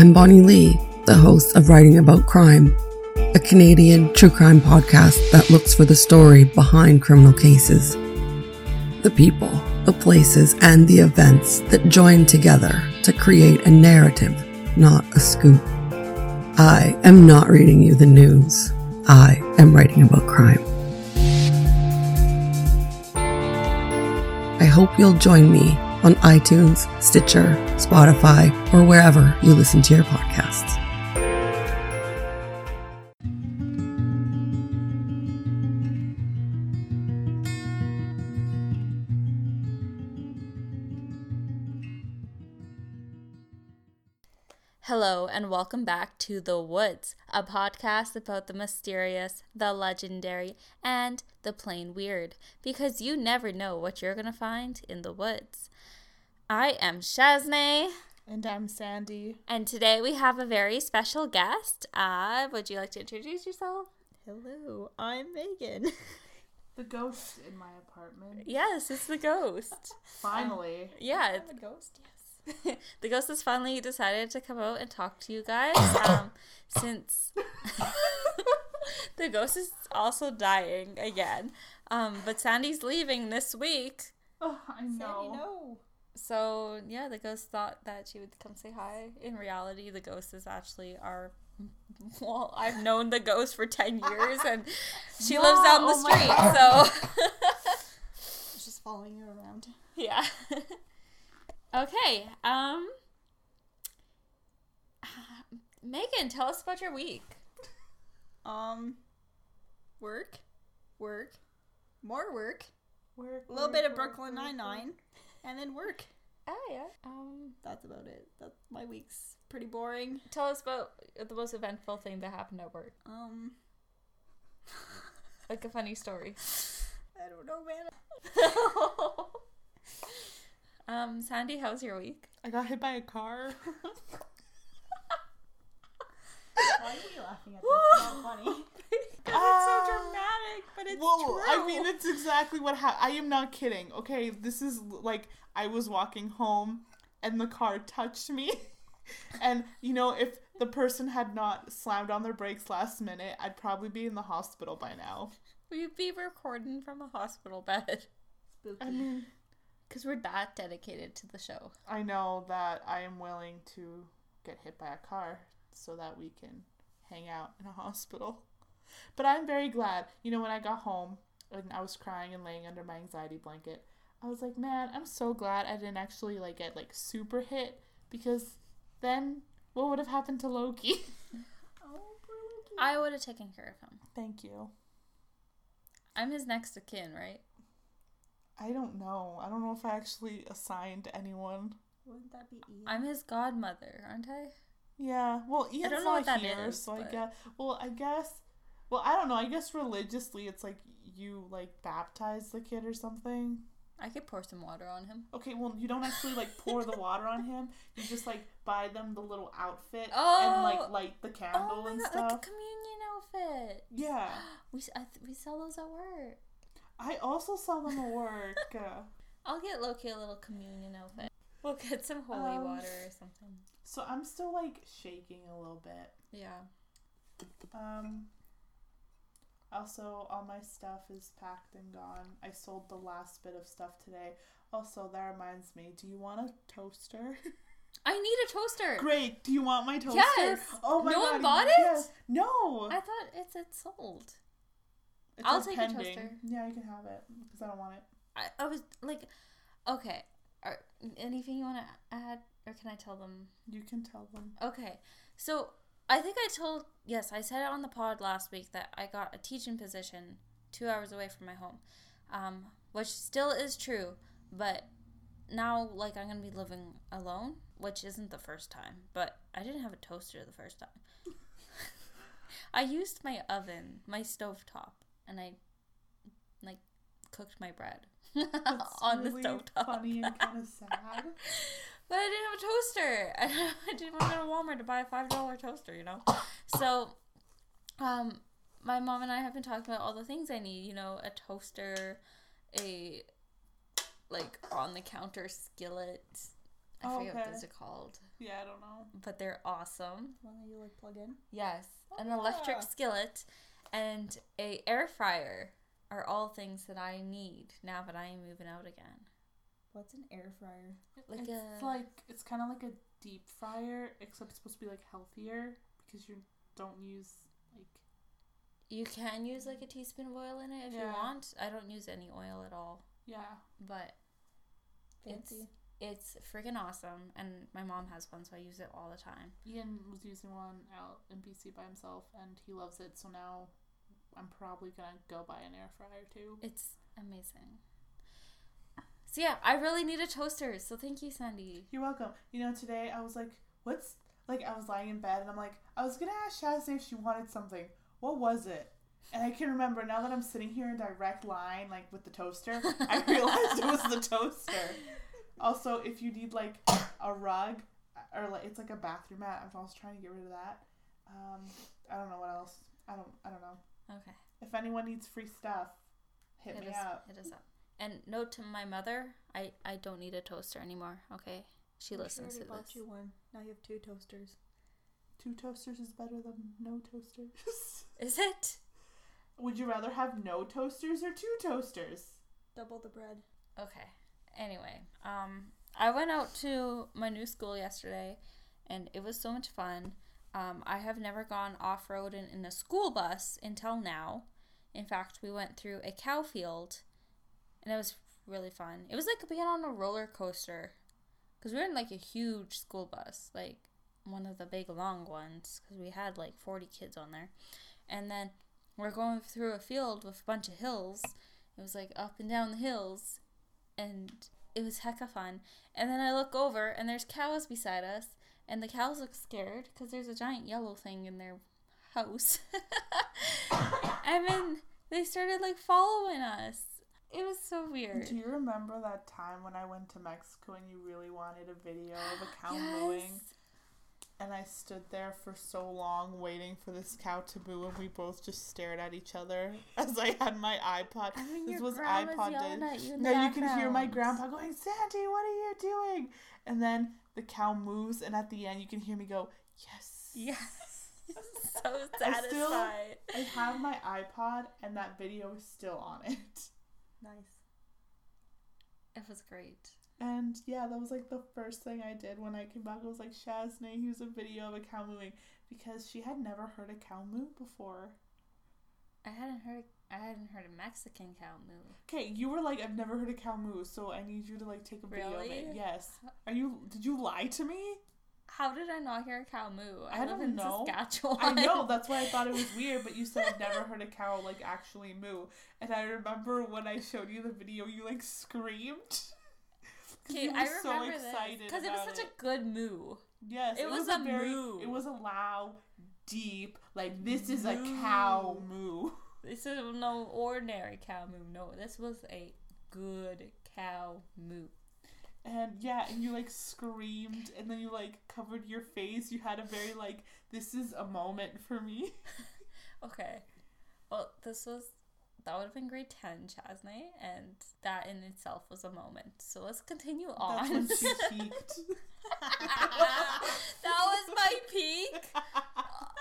I'm Bonnie Lee, the host of Writing About Crime, a Canadian true crime podcast that looks for the story behind criminal cases. The people, the places, and the events that join together to create a narrative, not a scoop. I am not reading you the news. I am writing about crime. I hope you'll join me on iTunes, Stitcher, Spotify, or wherever you listen to your podcasts. Hello, and welcome back to The Woods, a podcast about the mysterious, the legendary, and the plain weird, because you never know what you're going to find in the woods. I am Shazne. And I'm Sandy. And today we have a very special guest. Uh, would you like to introduce yourself? Hello, I'm Maegan. the ghost in my apartment. Yes, it's the ghost. Finally. yeah, I'm a ghost, yes. the ghost has finally decided to come out and talk to you guys. Um, since the ghost is also dying again. Um, but Sandy's leaving this week. Oh, I know. Sandy, no. So yeah, the ghost thought that she would come say hi. In reality, the ghost is actually our. Well, I've known the ghost for ten years, and she Yeah, lives down the oh street. So It's just following you around. yeah. okay. Um. Maegan, tell us about your week. Um, work, work, more work, Work, a little work, bit of work, Brooklyn work, Nine Nine, work. And then work. Oh yeah. Um. That's about it. That my week's pretty boring. Tell us about the most eventful thing that happened at work. Um, Like a funny story. I don't know, man. um, Sandy, how's your week? I got hit by a car. Why are you laughing at this? It's not funny. It's so dramatic, but it's Whoa, true. I mean, it's exactly what happened. I am not kidding. Okay, this is like I was walking home and the car touched me. and, you know, if the person had not slammed on their brakes last minute, I'd probably be in the hospital by now. We'd be recording from a hospital bed Spooky. I mean, because we're that dedicated to the show. I know that I am willing to get hit by a car so that we can hang out in a hospital. But I'm very glad. You know, when I got home and I was crying and laying under my anxiety blanket, I was like, man, I'm so glad I didn't actually like get like super hit because then what would have happened to Loki? oh, Loki. I would have taken care of him. Thank you. I'm his next of kin, right? I don't know. I don't know if I actually assigned anyone. Wouldn't that be Ian? I'm his godmother, aren't I? Yeah, well, Ian's don't know not what that here, is, so I guess. Well, I guess. Well, I don't know. I guess religiously, it's like you like baptize the kid or something. I could pour some water on him. Okay, well, you don't actually like pour the water on him. You just like buy them the little outfit and Oh! like light the candle oh and god, stuff. like a communion outfit. yeah, We I th- we sell those at work. I also sell them at work. I'll get Loki a little communion outfit. We'll get some holy Um, water or something. so I'm still like shaking a little bit. Yeah. Um. Also, all my stuff is packed and gone. I sold the last bit of stuff today. Also, that reminds me. Do you want a toaster? I need a toaster. Great. Do you want my toaster? Yes. Oh my No god. one bought it? yes. No. I thought it's it's sold. It I'll take a toaster. Yeah, you can have it because I don't want it. I, I was like, okay. Are, anything you want to add, or can I tell them? You can tell them. Okay, so I think I told yes, I said it on the pod last week that I got a teaching position two hours away from my home, um, which still is true, but now like I'm gonna be living alone, which isn't the first time, but I didn't have a toaster the first time. I used my oven, my stove top, and I like cooked my bread on really the stove top. funny and kind of sad. But I didn't have a toaster. I didn't want to go to Walmart to buy a five dollar toaster, you know. So, um, my mom and I have been talking about all the things I need. You know, a toaster, a like on the counter skillet. I Oh, forget what those are called. Yeah, I don't know. but they're awesome. One that you like plug in. Yes, an Ah. electric skillet and a air fryer are all things that I need now that I am moving out again. What's an air fryer? Like it's a like it's kind of like a deep fryer, except it's supposed to be like healthier because you don't use like you can use like a teaspoon of oil in it if you want. I don't use any oil at all, yeah. but Fancy. it's freaking awesome. And my mom has one, so I use it all the time. Ian was using one out in BC by himself, and he loves it. So now I'm probably gonna go buy an air fryer too. It's amazing. So yeah, I really need a toaster. So thank you, Sandy. You're welcome. You know, today I was like, what's like I was lying in bed and I'm like, I was gonna ask Shazzy if she wanted something. What was it? And I can remember now that I'm sitting here in direct line, like with the toaster, I realized it was the toaster. Also, if you need like a rug or like it's like a bathroom mat, I'm also trying to get rid of that. Um, I don't know what else. I don't. I don't know. Okay. If anyone needs free stuff, hit, me us, up. Hit us up. And note to my mother, I I don't need a toaster anymore. Okay, she I'm listens sure to I bought this. you one. Now you have two toasters. Two toasters is better than no toasters. Is it? Would you rather have no toasters or two toasters? Double the bread. Okay. Anyway, um, I went out to my new school yesterday, and it was so much fun. Um, I have never gone off road in, in a school bus until now. In fact, we went through a cow field, and it was really fun. It was like being on a roller coaster, because we were in like a huge school bus, like one of the big long ones, because we had like 40 kids on there. And then we're going through a field with a bunch of hills. It was like up and down the hills, and it was hecka fun. And then I look over, and there's cows beside us, and the cows look scared because there's a giant yellow thing in their house. and then they started like following us. It was so weird. Do you remember that time when I went to Mexico and you really wanted a video of a cow mooing? And I stood there for so long waiting for this cow to moo, and we both just stared at each other as I had my iPod. I mean, this was iPod days. you Now you can hear my grandpa going, Sandy, what are you doing? And then the cow moves, and at the end, you can hear me go, Yes. Yes. so I still- satisfied. I have my iPod, and that video is still on it. Nice. It was great. And yeah, that was like the first thing I did when I came back. I was like, Shaznay, here's a video of a cow mooing because she had never heard a cow moo before. I hadn't heard. I hadn't heard a Mexican cow moo. Okay, you were like, I've never heard a cow moo, so I need you to like take a video of it. Yes. Are you? Did you lie to me? How did I not hear a cow moo? I, I live don't in know. Saskatchewan. I know. That's why I thought it was weird. But you said I've never heard a cow like actually moo, and I remember when I showed you the video, you like screamed. Okay, I so remember excited because it was such a good moo. Yes, It was a moo. It was a loud, deep, like this is a cow moo. This is no ordinary cow moo. No, this was a good cow moo. And yeah, and you like screamed, and then you like covered your face. You had a very like this is a moment for me. Okay. Well, this was that would have been grade ten, Chasney, and that in itself was a moment. So let's continue on. That's when she peaked. that was my peak.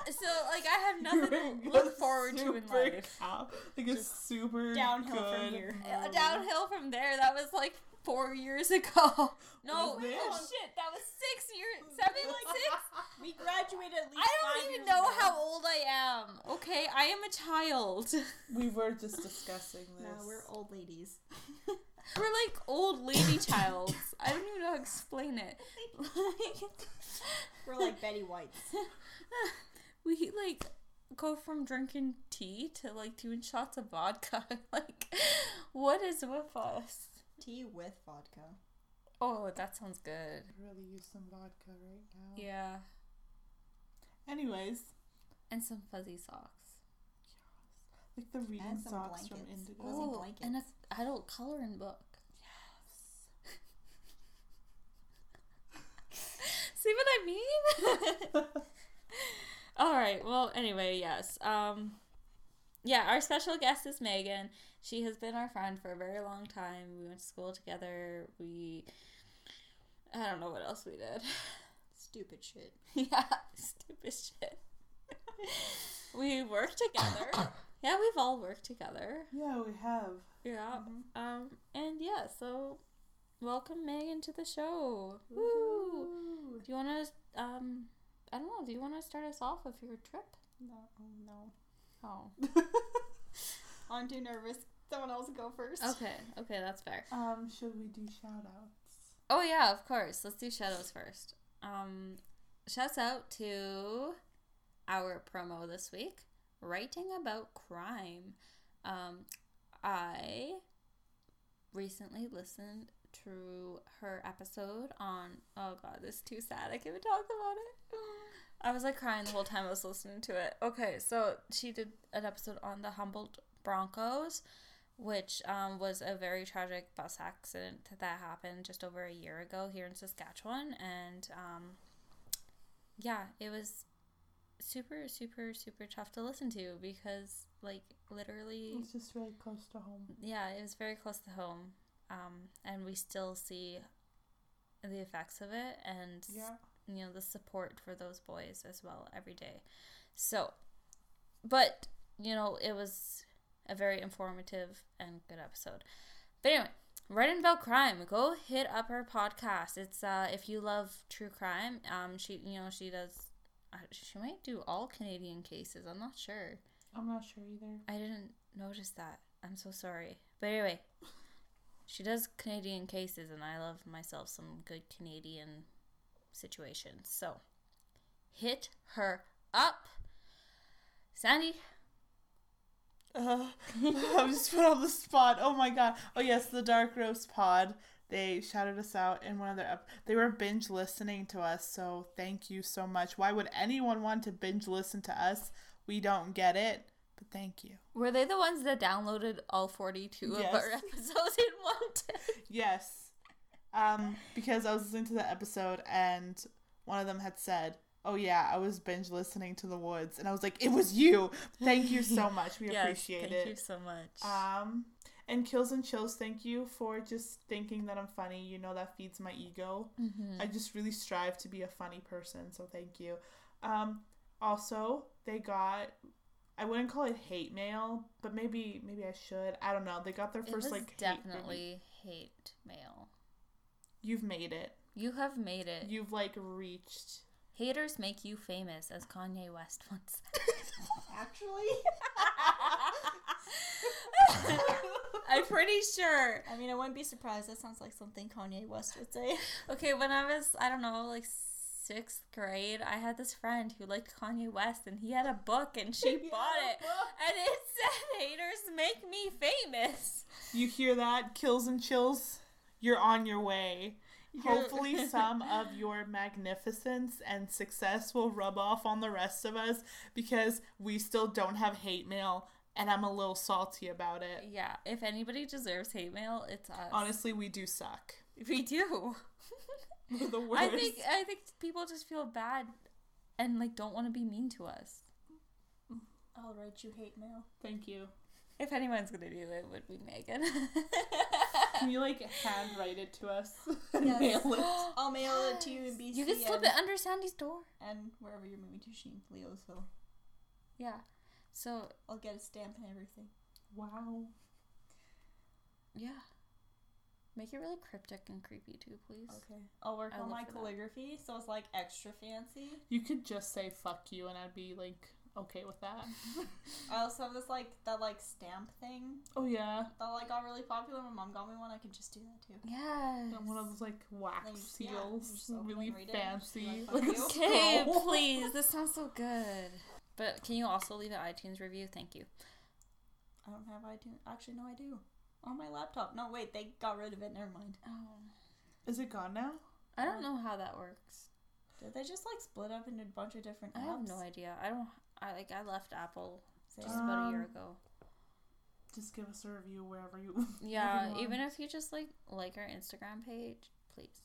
So like I have nothing to look forward to in life. cow- like a super downhill from here. Uh, downhill from there. That was like four years ago. No, oh shit, that was six years, seven, like six. We graduated at least I don't even know ago. how old I am. Okay, I am a child. We were just discussing this. No, we're old ladies. We're like old lady childs. I don't even know how to explain it. We're like Betty Whites. we like go from drinking tea to like doing shots of vodka. like, what is with us? Tea with vodka. Oh, that sounds good. Could really use some vodka right now. Yeah, Anyways, and some fuzzy socks. like the reading And some socks from blankets. Indigo. Oh, and an adult coloring book. Yes. See what I mean? All right. Well, anyway, yes. Um, yeah, our special guest is Maegan. She has been our friend for a very long time. We went to school together. We, I don't know what else we did. Stupid shit. yeah, stupid shit. we work together. yeah, we've all worked together. Yeah, we have. Yeah. Um. And yeah. So, welcome Maegan to the show. Woo. Do you want to? Um. I don't know. Do you want to start us off with your trip? No, no. Oh. I'm too nervous. Someone else go first. Okay. Okay, that's fair. Um, should we do shout outs? Oh yeah, of course. Let's do shadows first. Um, shouts out to our promo this week, writing about crime. Um, I recently listened to her episode on. Oh god, this is too sad. I can't even talk about it. I was like crying the whole time I was listening to it. Okay, so she did an episode on the Humboldt Broncos, which um, was a very tragic bus accident that happened just over a year ago here in Saskatchewan. And um, yeah, it was super, super, super tough to listen to because, like, literally, It's just really close to home. yeah, it was very close to home. Um, and we still see the effects of it and Yeah. you know the support for those boys as well every day so but you know it was a very informative and good episode but anyway writing about crime go hit up her podcast it's uh if you love true crime um she you know she does uh, she might do all canadian cases i'm not sure I'm not sure either. I didn't notice that. I'm so sorry. But anyway, she does Canadian cases, and I love myself some good Canadian situations. So hit her up. Sandy, Uh, I'm just put on the spot. Oh my god. Oh yes, the Dark Roast Pod. They shouted us out in one of their. Ep- they were binge listening to us, so thank you so much. Why would anyone want to binge listen to us? We don't get it, but thank you. were they the ones that downloaded all 42 of our episodes in one day? Yes. Um, because I was listening to the episode and one of them had said, "Oh yeah, I was binge listening to the Woods," and I was like, "It was you." Thank you so much. We Yes, appreciate thank it. Thank you so much. Um, and Kills and Chills, thank you for just thinking that I'm funny. You know that feeds my ego. Mhm. I just really strive to be a funny person, so thank you. Um, also, they got I wouldn't call it hate mail, but maybe maybe I should. I don't know. They got their first like hate definitely hate mail. You've made it. You have made it. You've like reached. Haters make you famous, as Kanye West once Actually. I'm pretty sure. I mean, I wouldn't be surprised. That sounds like something Kanye West would say. Okay, when I was, I don't know, like sixth grade, I had this friend who liked Kanye West, and he had a book, and she bought it, and it said, "Haters make me famous." You hear that? Kills and chills. You're on your way. Hopefully, some of your magnificence and success will rub off on the rest of us because we still don't have hate mail, and I'm a little salty about it. Yeah, if anybody deserves hate mail, it's us. Honestly, we do suck. we do. The worst. I think I think people just feel bad, and like don't want to be mean to us. I'll write you hate mail. Thank you. If anyone's gonna do it, it would be Maegan. Can you like handwrite it to us and Yes. mail it? I'll mail it to you in BC. you can slip it under Sandy's door. and wherever you're moving to, Sheen, Leosville. Yeah. So I'll get a stamp and everything. Wow. yeah, make it really cryptic and creepy too, please. Okay. I'll work I on my for that. calligraphy, so it's like extra fancy. You could just say "fuck you" and I'd be like okay with that. I also have this like that like stamp thing Oh yeah, that like got really popular. My mom got me one. I could just do that too. Yeah. And one of those like wax Then you just- yeah, seals, you just open it really and read it. fancy. Like, like a fuck you. Okay, please. This sounds so good. But can you also leave an iTunes review? Thank you. I don't have iTunes. Actually, no, I do. On my laptop. No, wait, they got rid of it. Never mind. Oh, Is it gone now? I don't know how that works. Did they just like split up into a bunch of different apps? I have no idea. I don't. I like. I left Apple just about a year Um, ago. Just give us a review wherever you. Yeah, even if you just like like our Instagram page, please,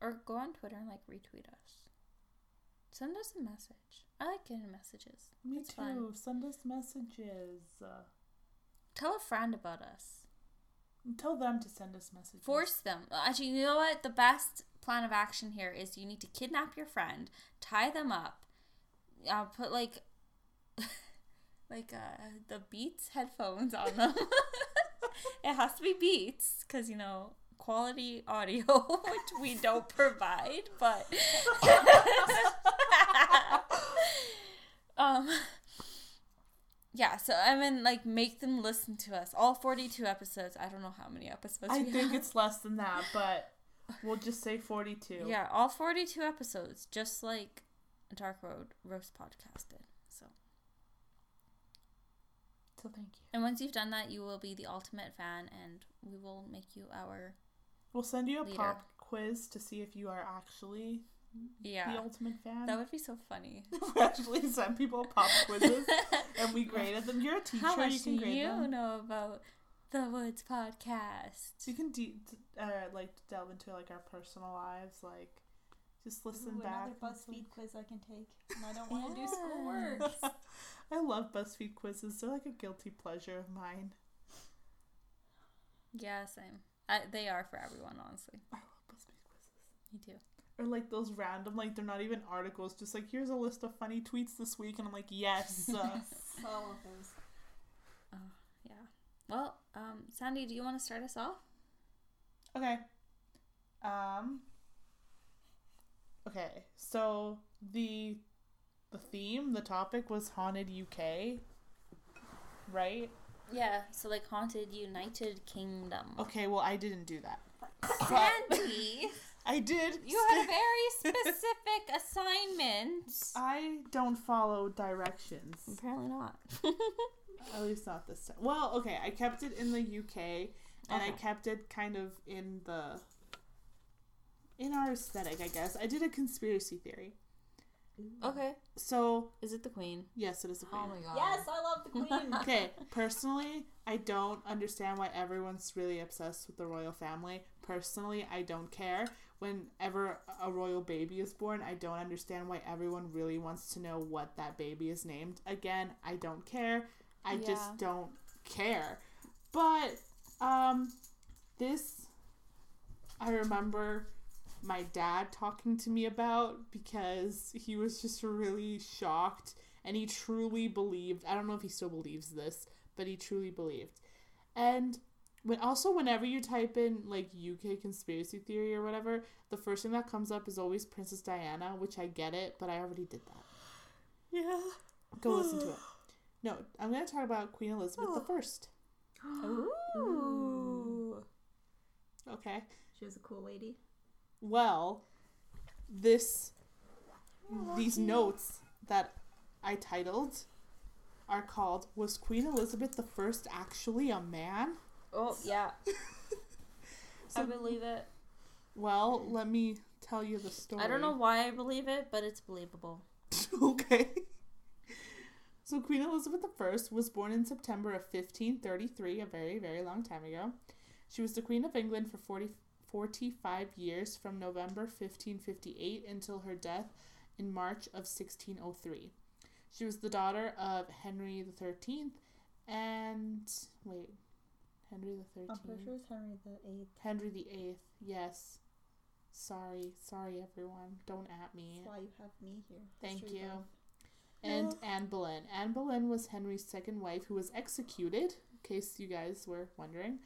or go on Twitter and like retweet us. Send us a message. I like getting messages. Me it's too. fun. Send us messages. Tell a friend about us. Tell them to send us messages. Force them. Actually, you know what? The best plan of action here is you need to kidnap your friend, tie them up, uh, put like, like uh, the Beats headphones on them. it has to be Beats because you know quality audio, which we don't provide, but. um yeah so i mean like make them listen to us all 42 episodes i don't know how many episodes I we think have. it's less than that, but we'll just say 42. yeah all 42 episodes just like dark road roast podcast did so So thank you. and once you've done that you will be the ultimate fan and we will make you our We'll send you a Leader. pop quiz to see if you are actually yeah the ultimate fan. that would be so funny we actually send people pop quizzes and we graded them. You're a teacher, how much you can do grade you them. know about the woods podcast So you can de- uh, like delve into like our personal lives, like just listen Ooh, back. another. BuzzFeed quiz I can take, and I don't want to do schoolwork. I love BuzzFeed quizzes. They're like a guilty pleasure of mine. yeah same I, they are for everyone honestly I love BuzzFeed quizzes. me too Or like those random, like they're not even articles, just like here's a list of funny tweets this week, and I'm like, yes. Uh, All of those. Yeah. Well, um, Sandy, do you want to start us off? okay. Um. Okay, so the the theme, the topic was haunted UK, right? Yeah. So like haunted United Kingdom. Okay, well I didn't do that. Sandy, I did. you had a very specific assignment. I don't follow directions. Apparently not. At least not this time. Well, okay, I kept it in the UK and I kept it kind of in the in our aesthetic, I guess. I did a conspiracy theory. okay. So, Is it the Queen? yes, it is a queen. Oh my god. Yes, I love the queen. Okay, personally, I don't understand why everyone's really obsessed with the royal family. Personally, I don't care. Whenever a royal baby is born, I don't understand why everyone really wants to know what that baby is named. Again, I don't care. I Yeah. just don't care. But um this I remember my dad talking to me about because he was just really shocked and he truly believed I don't know if he still believes this, but he truly believed. And when also whenever you type in like UK conspiracy theory or whatever, the first thing that comes up is always Princess Diana, which I get it, but I already did that. Yeah. Go listen to it. No, I'm gonna talk about Queen Elizabeth the oh. First. Ooh. Okay. She was a cool lady. Well, this these notes that I titled are called Was Queen Elizabeth the First actually a man? Oh yeah. So- I believe it. Well, let me tell you the story. I don't know why I believe it, but it's believable. okay. So Queen Elizabeth I was born in September of 1533, a very, very long time ago. She was the Queen of England for 40, 45 years from November 1558 until her death in March of 1603. She was the daughter of Henry the Thirteenth and wait, Henry the 13th I'm pretty sure it's Henry the Eighth. Henry the Eighth. Yes. Sorry, sorry everyone. Don't at me. That's why you have me here. Thank History you. buff. And Anne Boleyn. Anne Boleyn was Henry's second wife, who was executed, in case you guys were wondering,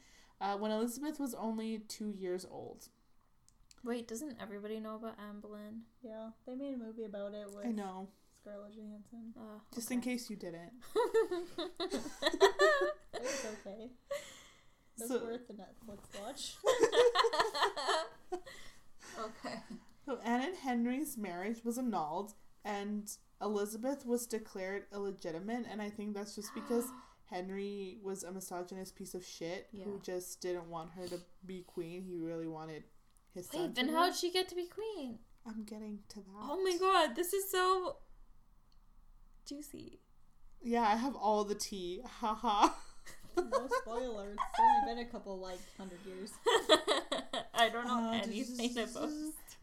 uh, when Elizabeth was only two years old. Wait, doesn't everybody know about Anne Boleyn? Yeah, they made a movie about it with I know. Scarlett Johansson. Uh, Just in case you didn't. It was okay. It was So- worth the Netflix watch. okay. So Anne and Henry's marriage was annulled, and Elizabeth was declared illegitimate, and I think that's just because Henry was a misogynist piece of shit who just didn't want her to be queen. He really wanted his son. Wait, to then how'd she get to be queen? I'm getting to that. Oh my god, this is so juicy. Yeah, I have all the tea. Haha. no spoilers. It's only been a couple like hundred years. I don't know Uh, anything about.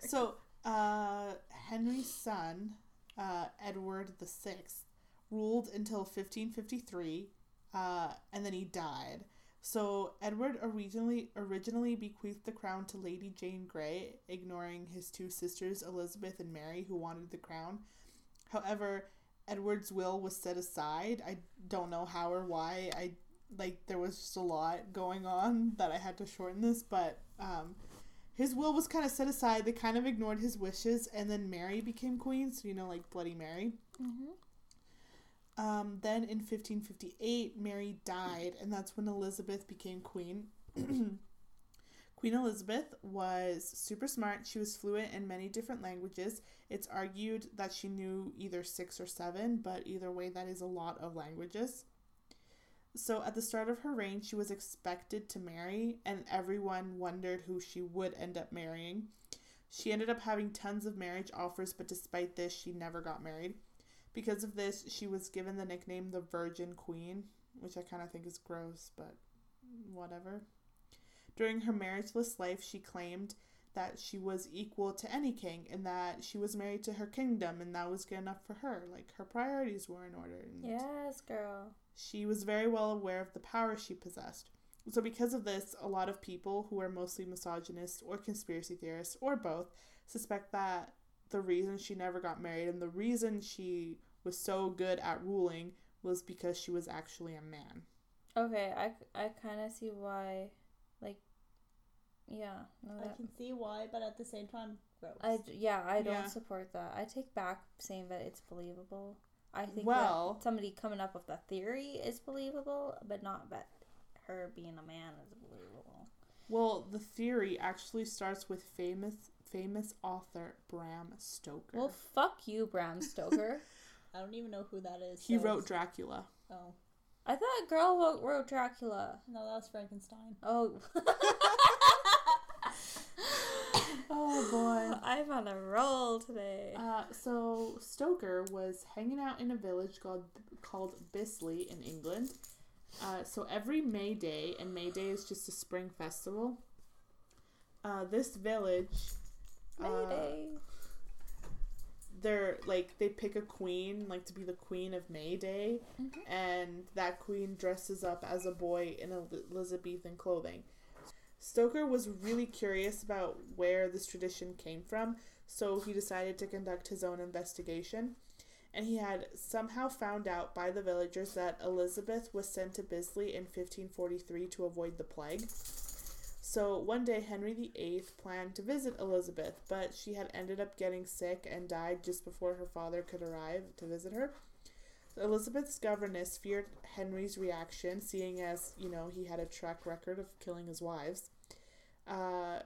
So, uh, Henry's son, uh, Edward the Sixth, ruled until 1553, uh, and then he died. So Edward originally originally bequeathed the crown to Lady Jane Grey, ignoring his two sisters Elizabeth and Mary who wanted the crown. However, Edward's will was set aside. I don't know how or why. I like there was just a lot going on that I had to shorten this, but um his will was kind of set aside. They kind of ignored his wishes, and then Mary became queen. So you know, like Bloody Mary. Mm-hmm. Um, then in 1558, Mary died, and that's when Elizabeth became queen. queen Elizabeth was super smart. She was fluent in many different languages. It's argued that she knew either six or seven, but either way, that is a lot of languages. So at the start of her reign, she was expected to marry, and everyone wondered who she would end up marrying. She ended up having tons of marriage offers, but despite this, she never got married. Because of this, she was given the nickname the Virgin Queen, which I kind of think is gross, but whatever. During her marriageless life, she claimed that she was equal to any king and that she was married to her kingdom and that was good enough for her. Like her priorities were in order. Yes, girl. she was very well aware of the power she possessed. So, because of this, a lot of people who are mostly misogynists or conspiracy theorists or both suspect that the reason she never got married and the reason she was so good at ruling was because she was actually a man. Okay, I, I kind of see why, like, yeah, no, I can see why, but at the same time, gross. I d- yeah, I don't Yeah. support that. I take back saying that it's believable. I think Well- that somebody coming up with a theory is believable, but not that her being a man is believable. Well, the theory actually starts with famous famous author Bram Stoker. Well, fuck you, Bram Stoker. I don't even know who that is. he so wrote it's- Dracula. Oh I thought a girl wrote, wrote Dracula. no, that was Frankenstein. Oh. Oh boy. I'm on a roll today. Uh, so Stoker was hanging out in a village called called Bisley in England. Uh, so every May Day, and May Day is just a spring festival. Uh, this village, uh, Mayday. they're like they pick a queen, like to be the queen of May Day, Mhm. and that queen dresses up as a boy in Elizabethan clothing. Stoker was really curious about where this tradition came from, so he decided to conduct his own investigation. And he had somehow found out by the villagers that Elizabeth was sent to Bisley in 1543 to avoid the plague. So one day, Henry VIII planned to visit Elizabeth, but she had ended up getting sick and died just before her father could arrive to visit her. Elizabeth's governess feared Henry's reaction, seeing as, you know, he had a track record of killing his wives. Uh,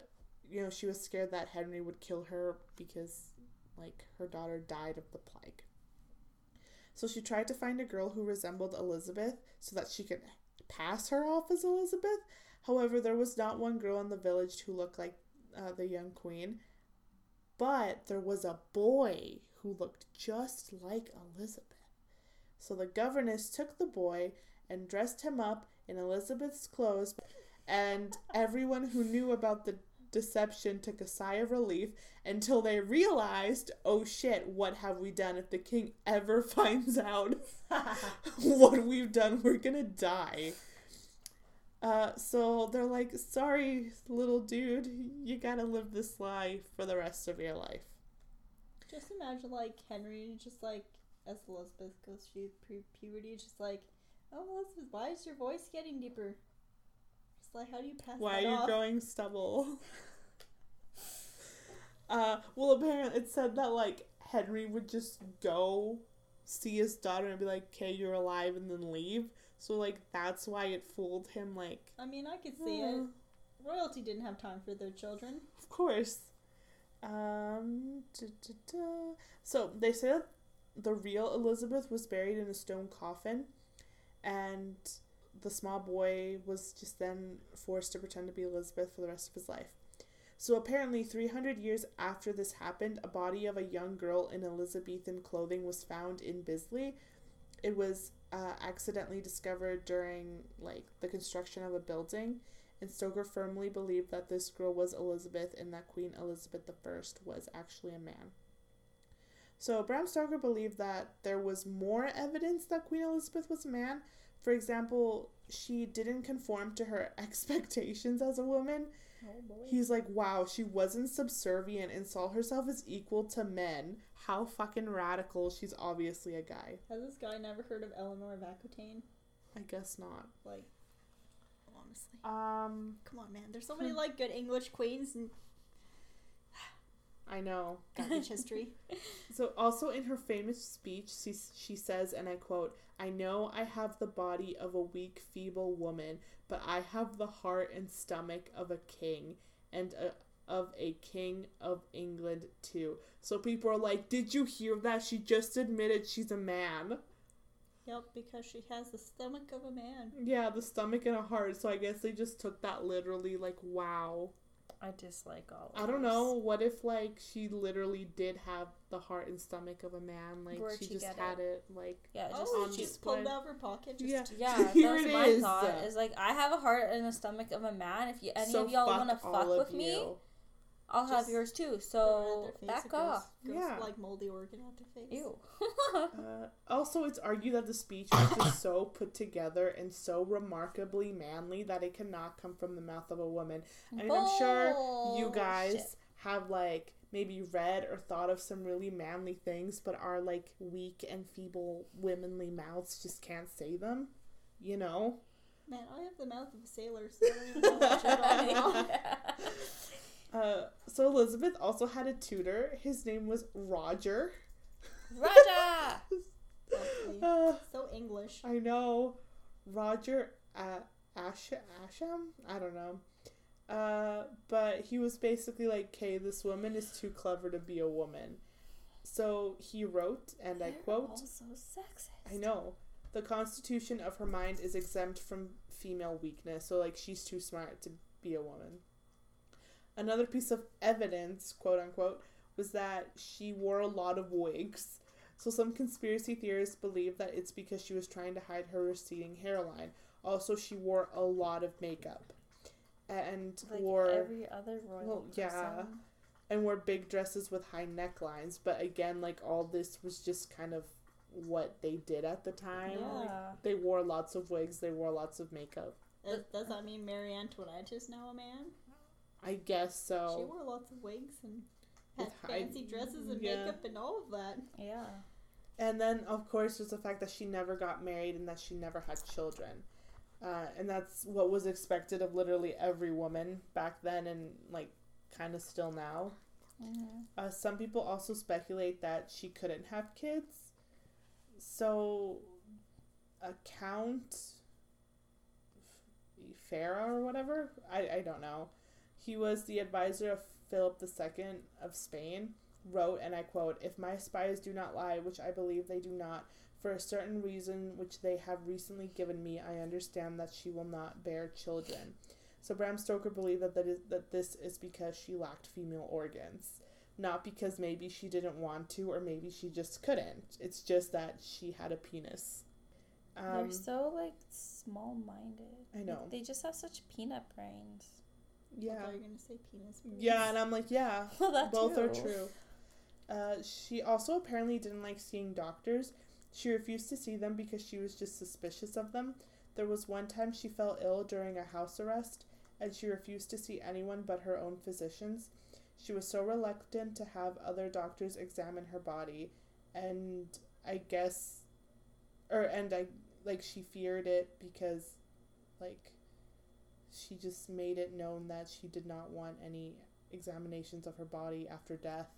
you know, she was scared that Henry would kill her because, like, her daughter died of the plague. So she tried to find a girl who resembled Elizabeth so that she could pass her off as Elizabeth. However, there was not one girl in the village who looked like uh, the young queen, but there was a boy who looked just like Elizabeth. So the governess took the boy and dressed him up in Elizabeth's clothes, and everyone who knew about the deception took a sigh of relief until they realized, oh shit, what have we done? If the king ever finds out what we've done, we're gonna die. Uh, so they're like, sorry, little dude, you gotta live this life for the rest of your life. Just imagine like Henry, just like as Elizabeth goes through pre puberty, just like, oh Elizabeth, why is your voice getting deeper? Just like, how do you pass Why are you off? growing stubble? uh, well, apparently it said that like Henry would just go see his daughter and be like, "Okay, you're alive," and then leave. So like that's why it fooled him. Like, I mean, I could see it. Royalty didn't have time for their children. of course. Um, duh, duh, duh. so they say that the real Elizabeth was buried in a stone coffin, and the small boy was just then forced to pretend to be Elizabeth for the rest of his life. So apparently, 300 years after this happened, a body of a young girl in Elizabethan clothing was found in Bisley. It was uh, accidentally discovered during like the construction of a building, and Stoker firmly believed that this girl was Elizabeth and that Queen Elizabeth I was actually a man. So Bram Stoker believed that there was more evidence that Queen Elizabeth was a man. For example, she didn't conform to her expectations as a woman. Oh boy. He's like, wow, she wasn't subservient and saw herself as equal to men. How fucking radical. She's obviously a guy. Has this guy never heard of Eleanor of Aquitaine? I guess not. Like, honestly. Um, Come on, man. There's so many like good English queens and I know. garbage history. So, also in her famous speech, she, she says, and I quote, I know I have the body of a weak, feeble woman, but I have the heart and stomach of a king, and a, of a king of England, too. So, people are like, Did you hear that? She just admitted she's a man. Yep, because she has the stomach of a man. Yeah, the stomach and a heart. So, I guess they just took that literally, like, wow. I dislike all. Of I don't this. know. What if, like, she literally did have the heart and stomach of a man? Like, Where'd she she just get had it, like, Yeah, just oh, on she just pulled it out of her pocket. Just Yeah. Yeah, Here that's it my is. thought. Is like I have a heart and a stomach of a man. If you any So of y'all fuck want to fuck with of me, you. I'll have yours too. So at back it goes- off. Goes, Yeah. like moldy organ out their face. Ew. Uh, also, it's argued that the speech was just so put together and so remarkably manly that it cannot come from the mouth of a woman. I mean, I'm sure you guys have like maybe read or thought of some really manly things, but our like weak and feeble womanly mouths just can't say them. You know. Man, I have the mouth of a sailor, so I don't even know what you're talking about. Uh, so Elizabeth also had a tutor. His name was Roger. Lovely. Uh, So English. I know. Roger uh, Ash- Asham? I don't know. Uh, but he was basically like, okay, this woman is too clever to be a woman. So he wrote, and I They're quote, all so sexist. I know. The constitution of her mind is exempt from female weakness, so like she's too smart to be a woman. Another piece of evidence, quote unquote, was that she wore a lot of wigs. So some conspiracy theorists believe that it's because she was trying to hide her receding hairline. Also, she wore a lot of makeup. And Like wore every other royal well, yeah. person. and wore big dresses with high necklines. But again, like all this was just kind of what they did at the time. Like, Yeah. they wore lots of wigs. They wore lots of makeup. Does, does that mean Marie Antoinette is now a man? I guess so. She wore lots of wigs and had high- fancy dresses and yeah. makeup and all of that. Yeah. And then, of course, there's the fact that she never got married and that she never had children. Uh, and that's what was expected of literally every woman back then and, like, kind of still now. Mm-hmm. Uh, some people also speculate that she couldn't have kids. So, a count, Farah or whatever, I, I don't know. He was the advisor of Philip II of Spain, wrote, and I quote, If my spies do not lie, which I believe they do not, for a certain reason which they have recently given me, I understand that she will not bear children. So Bram Stoker believed that, that, is, that this is because she lacked female organs not because maybe she didn't want to or maybe she just couldn't. It's just that she had a penis. Um, They're so like small minded. I know. they just have such peanut brains. I yeah. thought you were gonna say penis. Yeah, and I'm like, yeah, Well, both are true. Uh, she also apparently didn't like seeing doctors. She refused to see them because she was just suspicious of them. There was one time she fell ill during a house arrest, and she refused to see anyone but her own physicians. She was so reluctant to have other doctors examine her body, and I guess, or and I like she feared it because, like, she just made it known that she did not want any examinations of her body after death.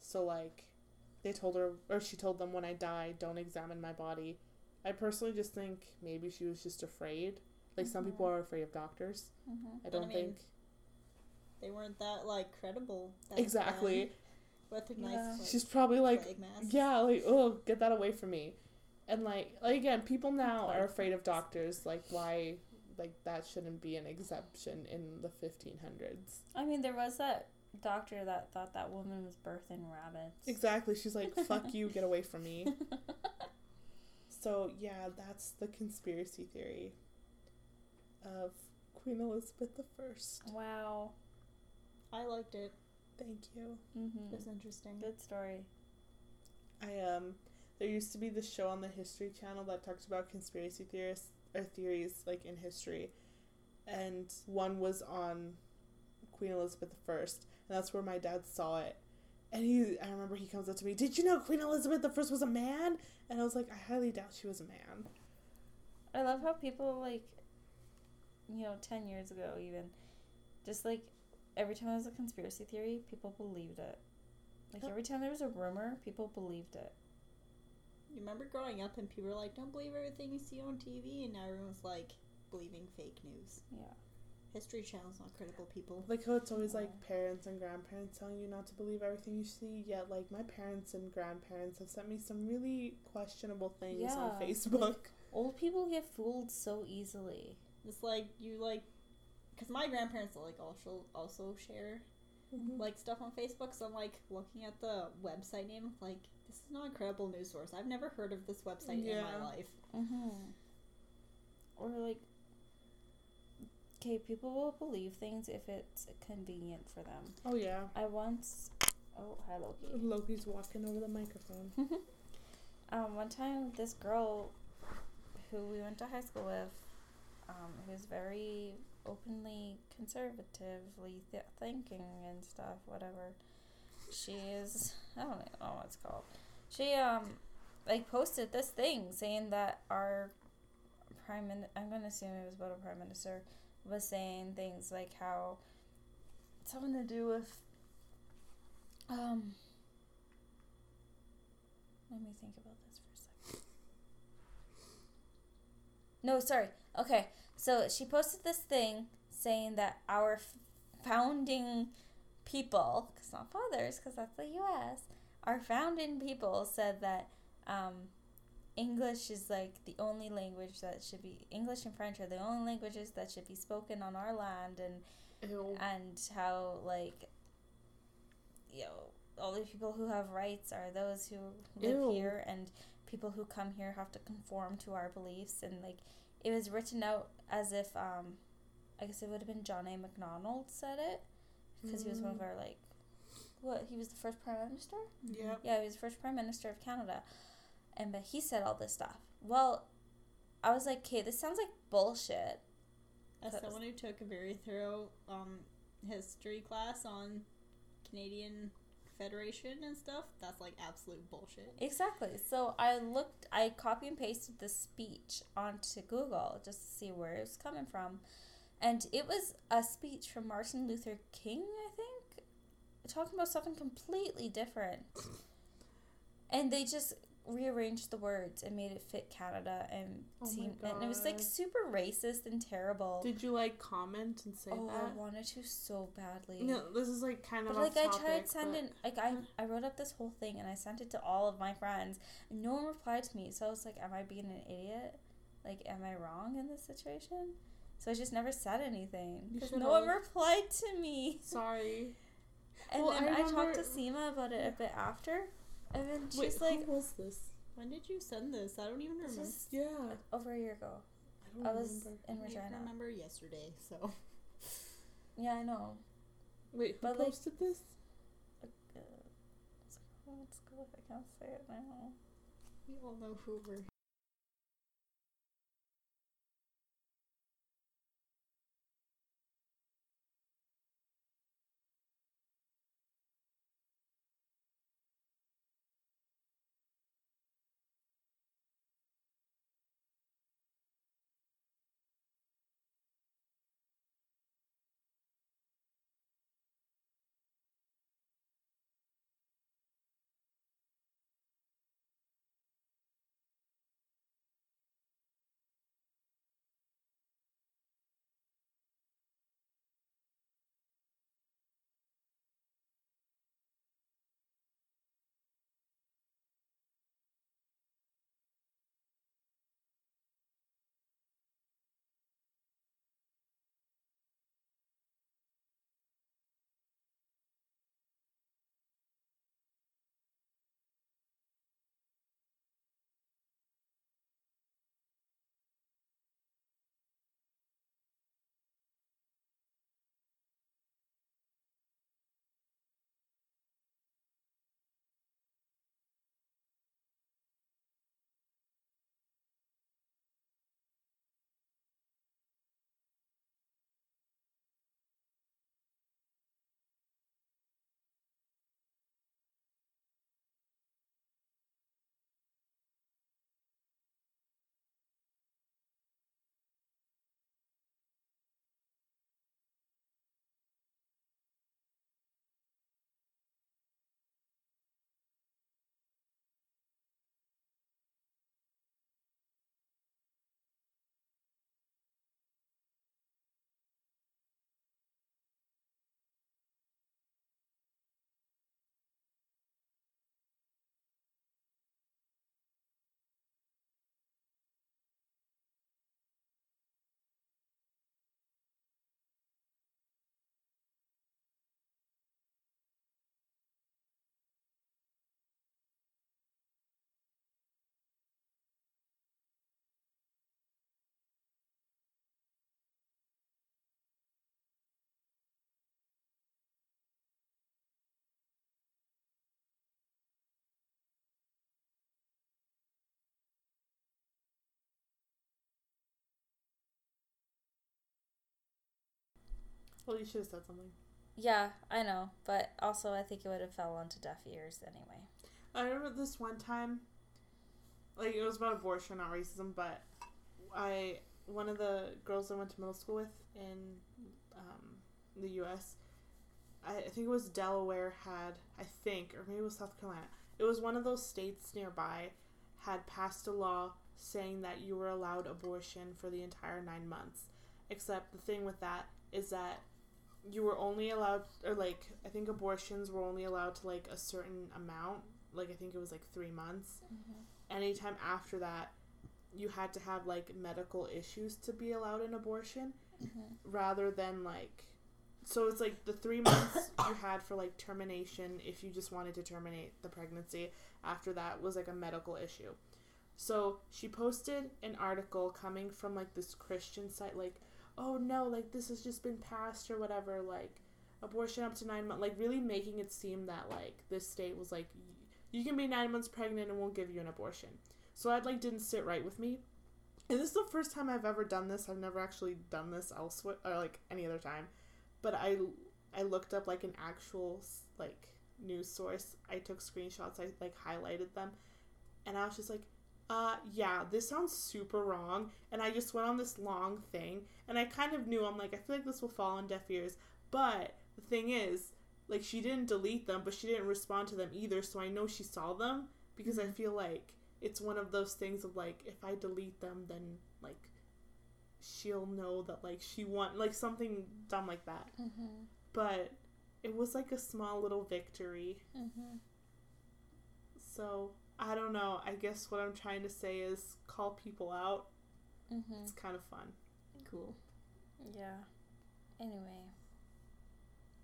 So like they told her or she told them when I die, don't examine my body. I personally just think maybe she was just afraid. Like some people are afraid of doctors. Mm-hmm. I But I don't mean, think They weren't that like credible. back exactly. then With their nice. Like, She's probably like yeah, like oh, get that away from me. And like like again, people now are afraid of doctors. Like why like that shouldn't be an exception in the 1500s. I mean, there was that doctor that thought that woman was birthing rabbits. Exactly. She's like, fuck you, get away from me. So, yeah, that's the conspiracy theory of Queen Elizabeth I. Wow. I liked it. Thank you. Mm-hmm. It was interesting. Good story. I um there used to be this show on the History Channel that talks about conspiracy theorists or theories like in history, and one was on Queen Elizabeth I, and that's where my dad saw it. And he, I remember he comes up to me, "Did you know Queen Elizabeth I was a man?" And I was like, "I highly doubt she was a man." I love how people like, you know, ten years ago even, just like every time there was a conspiracy theory, people believed it. Like every time there was a rumor, people believed it. You remember growing up and people were like, "Don't believe everything you see on TV," and now everyone's like, believing fake news. Yeah. History Channel's not credible, people. Like how it's always like parents and grandparents telling you not to believe everything you see. Yet, like my parents and grandparents have sent me some really questionable things on Yeah. Facebook. Old people get fooled so easily. It's like you like, because my grandparents like also also share mm-hmm. like stuff on Facebook. So I'm like looking at the website name, like this is not a credible news source. I've never heard of this website in my life. Mm-hmm. Or like, okay, people will believe things if it's convenient for them. Oh yeah, I once, oh hi Loki. Loki's walking over the microphone. Um, one time, this girl who we went to high school with, um, who's very openly conservatively th- thinking and stuff, whatever. She is, I don't know what it's called. She, um, like, posted this thing saying that our prime minister, I'm to assume it was about a prime minister, was saying things like how something to do with, um, let me think about this for a second. No, sorry. Okay, so she posted this thing saying that our founding people, because not fathers, because that's the U.S., our founding people said that um, English is like the only language that should be English and French are the only languages that should be spoken on our land, and Ew. and how like you know all the people who have rights are those who live Ew. here and people who come here have to conform to our beliefs and like it was written out as if um i guess it would have been john a macdonald said it because he was one of our like what he was the first prime minister Yeah. yeah, he was the first prime minister of Canada, and but he said all this stuff. Well, I was like, okay, this sounds like bullshit. As That was- someone who took a very thorough um, history class on Canadian Federation and stuff, that's like absolute bullshit. Exactly. So I looked, I copy and pasted the speech onto Google just to see where it was coming from, and it was a speech from Martin Luther King, I think, talking about something completely different. And they just rearranged the words and made it fit Canada and Oh my seem, and it was like super racist and terrible. Did you like comment and say oh, I wanted to so badly. No, this is like kind of But like I topic, tried but- sending like I I wrote up this whole thing and I sent it to all of my friends and no one replied to me. So I was like, Am I being an idiot? Like, am I wrong in this situation? So I just never said anything because no one replied to me. Sorry. And Well, then I I, talked to remember- Seema about it a bit after, and then she's Wait, like, who was this? When did you send this? I don't even remember. Yeah, over a year ago. I don't I was remember. in I Regina. remember yesterday, so Yeah, I know. Wait, who but, like- posted this? Uh, Let's go if I can't say it now. we all know who we're Well, you should have said something. Yeah, I know, but also I think it would have fell onto deaf ears anyway. I remember this one time, like it was about abortion, not racism, but I one of the girls I went to middle school with in um, the U.S. I, I think it was Delaware had I think, or maybe it was South Carolina. It was one of those states nearby had passed a law saying that you were allowed abortion for the entire nine months. Except the thing with that is that you were only allowed, or like I think abortions were only allowed to like a certain amount. Like I think it was like three months. Mm-hmm. Anytime after that, you had to have like medical issues to be allowed an abortion, mm-hmm. rather than like. So it's like the three months you had for like termination if you just wanted to terminate the pregnancy. After that was like a medical issue. So she posted an article coming from like this Christian site, like, oh no, like this has just been passed or whatever, like abortion up to nine months, like really making it seem that like this state was like, you can be nine months pregnant and we'll give you an abortion. So that like didn't sit right with me. And this is the first time I've ever done this. I've never actually done this elsewhere or like any other time. But I I looked up like an actual like news source. I took screenshots. I like highlighted them, and I was just like, uh, yeah, this sounds super wrong. And I just went on this long thing, and I kind of knew. I'm like, I feel like this will fall on deaf ears. But the thing is, like, she didn't delete them, but she didn't respond to them either. So I know she saw them because I feel like it's one of those things of like, if I delete them, then like she'll know that like she want like something dumb like that. Mm-hmm. But it was like a small little victory. Mm-hmm. So I don't know. I guess what I'm trying to say is call people out. Mm-hmm. It's kind of fun. Cool. Yeah. Anyway,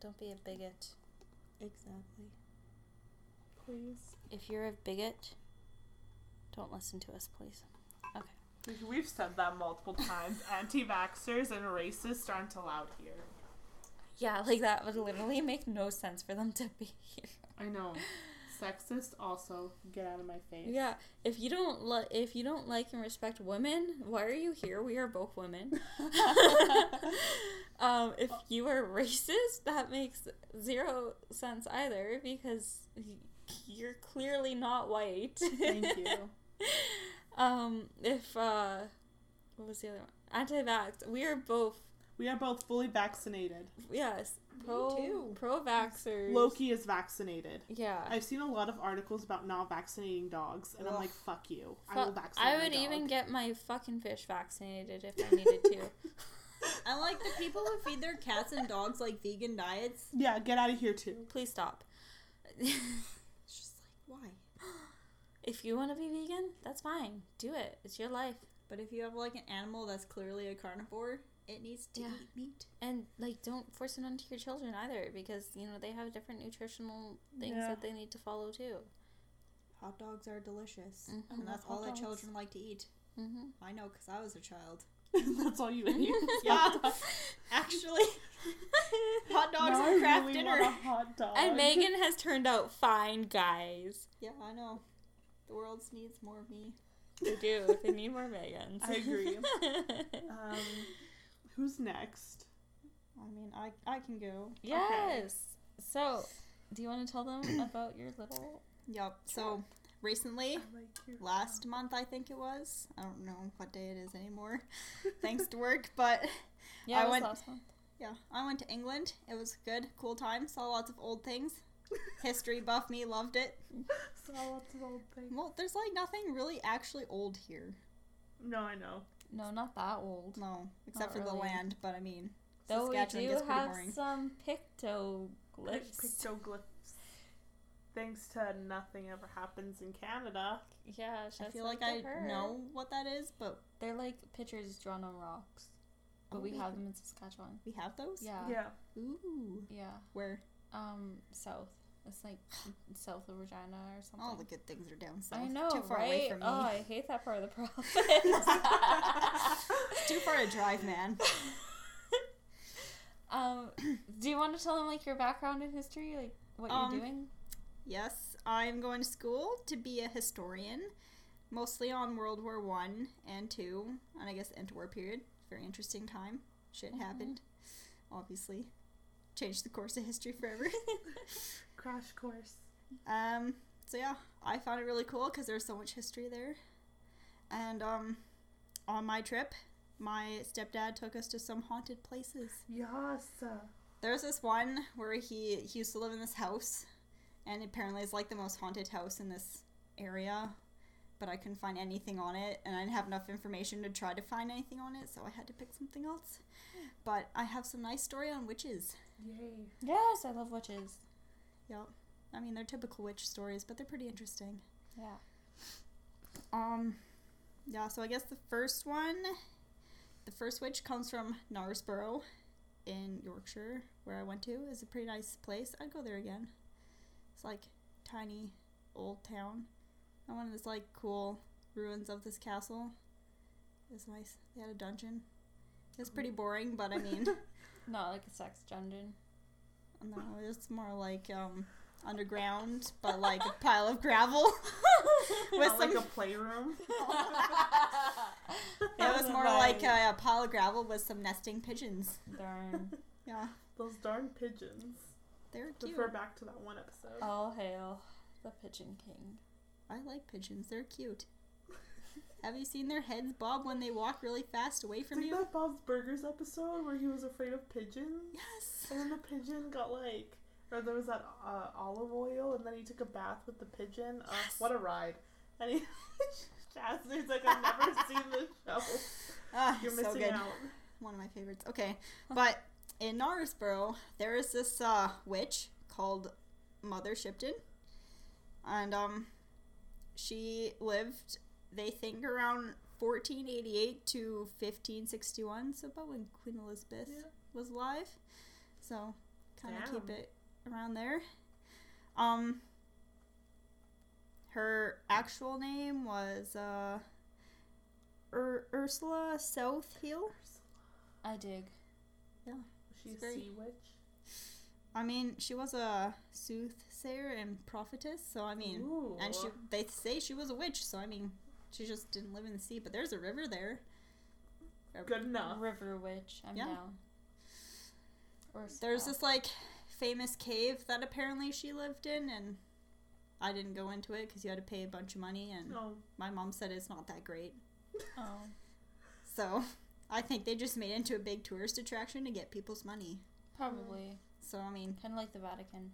don't be a bigot. Exactly. Please. If you're a bigot, don't listen to us, please. Okay. We've said that multiple times. Anti vaxxers and racists aren't allowed here. Yeah, like that would literally make no sense for them to be here. I know. Sexist also. Get out of my face. Yeah, if you don't like if you don't like and respect women, why are you here? We are both women. um, if you are racist, that makes zero sense either because you're clearly not white. Thank you. um, if uh, what was the other one? Anti-vax. We are both We are both fully vaccinated. yes pro too. pro vaxxers. Loki is vaccinated. Yeah. I've seen a lot of articles about not vaccinating dogs, and I'm like, fuck you. I will vaccinate I my would dog. even get my fucking fish vaccinated if I needed to. I like the people who feed their cats and dogs like vegan diets. Yeah, get out of here too. Please stop. It's just like why? if you want to be vegan, that's fine. Do it. It's your life. But if you have like an animal that's clearly a carnivore, it needs to Yeah. eat meat. And like don't force it onto your children either because, you know, they have different nutritional things Yeah. that they need to follow too. Hot dogs are delicious, Mhm. and that's Hot all that children like to eat. Mhm. I know because I was a child. That's all you eat. Yeah, actually, hot dogs Now and I craft really dinner. want a hot dog. And Maegan has turned out fine, guys. Yeah, I know. The world needs more of me. They do. They need more Maegans. I agree. Um, who's next? I mean, I I can go. yes. So, do you want to tell them about your little Yep. So recently, like your- last month I think it was. I don't know what day it is anymore, thanks to work. But Yeah, I it was went- last month. yeah, I went to England. It was good, cool time. Saw lots of old things. History buff me loved it. Saw lots of old things. Well, there's like nothing really actually old here. No, I know. No, not that old. No, except Not for the land. But I mean, Though we Saskatchewan do gets pretty have boring. some pictoglyphs. Pictoglyphs. Thanks to nothing ever happens in Canada. Yeah, I feel like I her. know what that is, but They're like pictures drawn on rocks, but Oh, we we have have- them in Saskatchewan. we have those. Yeah. Yeah. Ooh. Yeah. Where Um, south. It's like south of Regina or something. all the good things are down south. I know, Too far right? away from me. Oh, I hate that part of the province. Too far to drive, man. um, do you want to tell them like your background in history, like what Um, you're doing? Yes, I'm going to school to be a historian, mostly on World War One and Two, and I guess the interwar period. Very interesting time. Shit Mhm. happened. obviously changed the course of history forever. Crash course. um, so yeah, I found it really cool because there's so much history there. And um, on my trip, my stepdad took us to some haunted places. Yes. There's this one where he, he used to live in this house, and apparently it's like the most haunted house in this area. But I couldn't find anything on it, and I didn't have enough information to try to find anything on it, so I had to pick something else. But I have some nice story on witches. Yay. Yes, I love witches. Yep. I mean, they're typical witch stories, but they're pretty interesting. Yeah. Um, yeah, so I guess the first one, the first witch comes from Knaresborough in Yorkshire, where I went to. It's a pretty nice place. I'd go there again. It's like tiny old town. I wanted this like cool ruins of this castle. It was nice. They had a dungeon. It was pretty boring, but I mean, Not like a sex dungeon. No, it's more like um underground, but like a pile of gravel with Not some like a playroom. It was more like a, a pile of gravel with some nesting pigeons. Darn. Yeah, Those darn pigeons. they're cute. Refer back to that one episode. All hail the Pigeon King. I like pigeons. They're cute. Have you seen their heads bob when they walk really fast away from Think you? that Bob's Burgers episode where he was afraid of pigeons? Yes. And then the pigeon got like, or there was that uh, olive oil, and then he took a bath with the pigeon. Uh, Yes. what a ride! And he, Chastity's like, I've never seen this show. Ah, You're so missing good. out. One of my favorites. Okay, but in Knaresborough, there is this uh, witch called Mother Shipton, and um, she lived, they think, around 1488 to 1561, so about when Queen Elizabeth Yeah. was alive. So kind of keep it around there. Um, her actual name was uh, Ur- Ursula Southhill. I dig. Was she a sea witch? I mean, she was a soothsayer and prophetess, so I mean, Ooh. and she they say she was a witch, so I mean, she just didn't live in the sea. But there's a river there. Good enough. River Witch. I'm Yeah. down. Or There's uh, this like famous cave that apparently she lived in, and I didn't go into it because you had to pay a bunch of money, and No. my mom said it's not that great. Oh. So I think they just made it into a big tourist attraction to get people's money. Probably. Mm. So I mean, Kind of like the Vatican.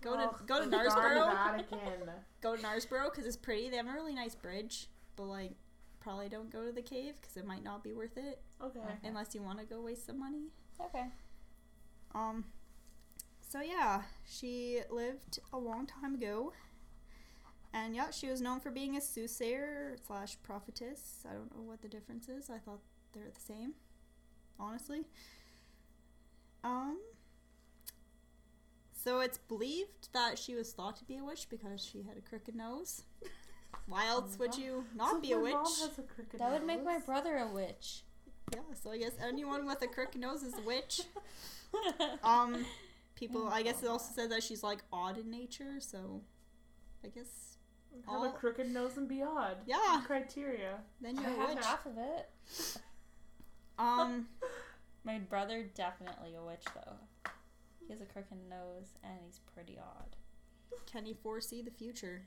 go to Ugh, go to darn Knaresborough. Vatican. go to Knaresborough because it's pretty. They have a really nice bridge, but like probably don't go to the cave because it might not be worth it Okay. unless you want to go waste some money. Okay. Um, so yeah, she lived a long time ago, and yeah, she was known for being a soothsayer slash prophetess. I don't know what the difference is. I thought they're the same, honestly. Um. So it's believed that she was thought to be a witch because she had a crooked nose. Why else would you not So be a witch? A crooked That would make my brother a witch. Yeah, so I guess anyone with a crooked nose is a witch. Um, people, I guess it also says that she's like odd in nature, so I guess Have all- a crooked nose and be odd. Yeah. Criteria. then you're a have witch. half of it. Um, My brother definitely a witch though. He has a crooked nose and he's pretty odd. can he foresee the future?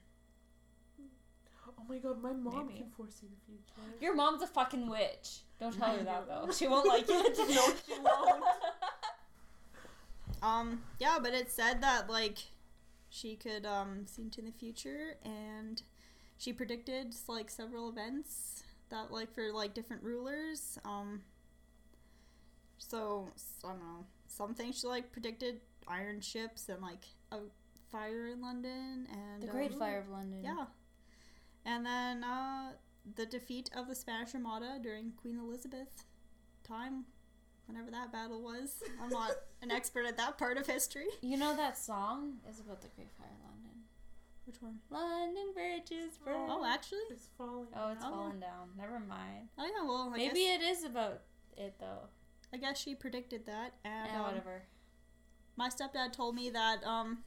Oh my god, my mom Maybe. can foresee the future. Your mom's a fucking witch. Don't tell her that though. She won't like it. no, she won't. Um, yeah, but it said that like she could um see into the future and she predicted like several events that like for like different rulers. Um, so I don't know. Some things she like predicted iron ships and like a fire in London and The Great um, Fire of London. Yeah. And then uh, the defeat of the Spanish Armada during Queen Elizabeth time, whenever that battle was. I'm not an expert at that part of history. You know that song is about the Great Fire of London. Which one? London bridges burn. Oh, actually? It's falling. Oh, it's Oh, yeah. falling down. Never mind. Oh, yeah, well, I Maybe guess, it is about it though. I guess she predicted that. And Yeah, um, whatever. my stepdad told me that um,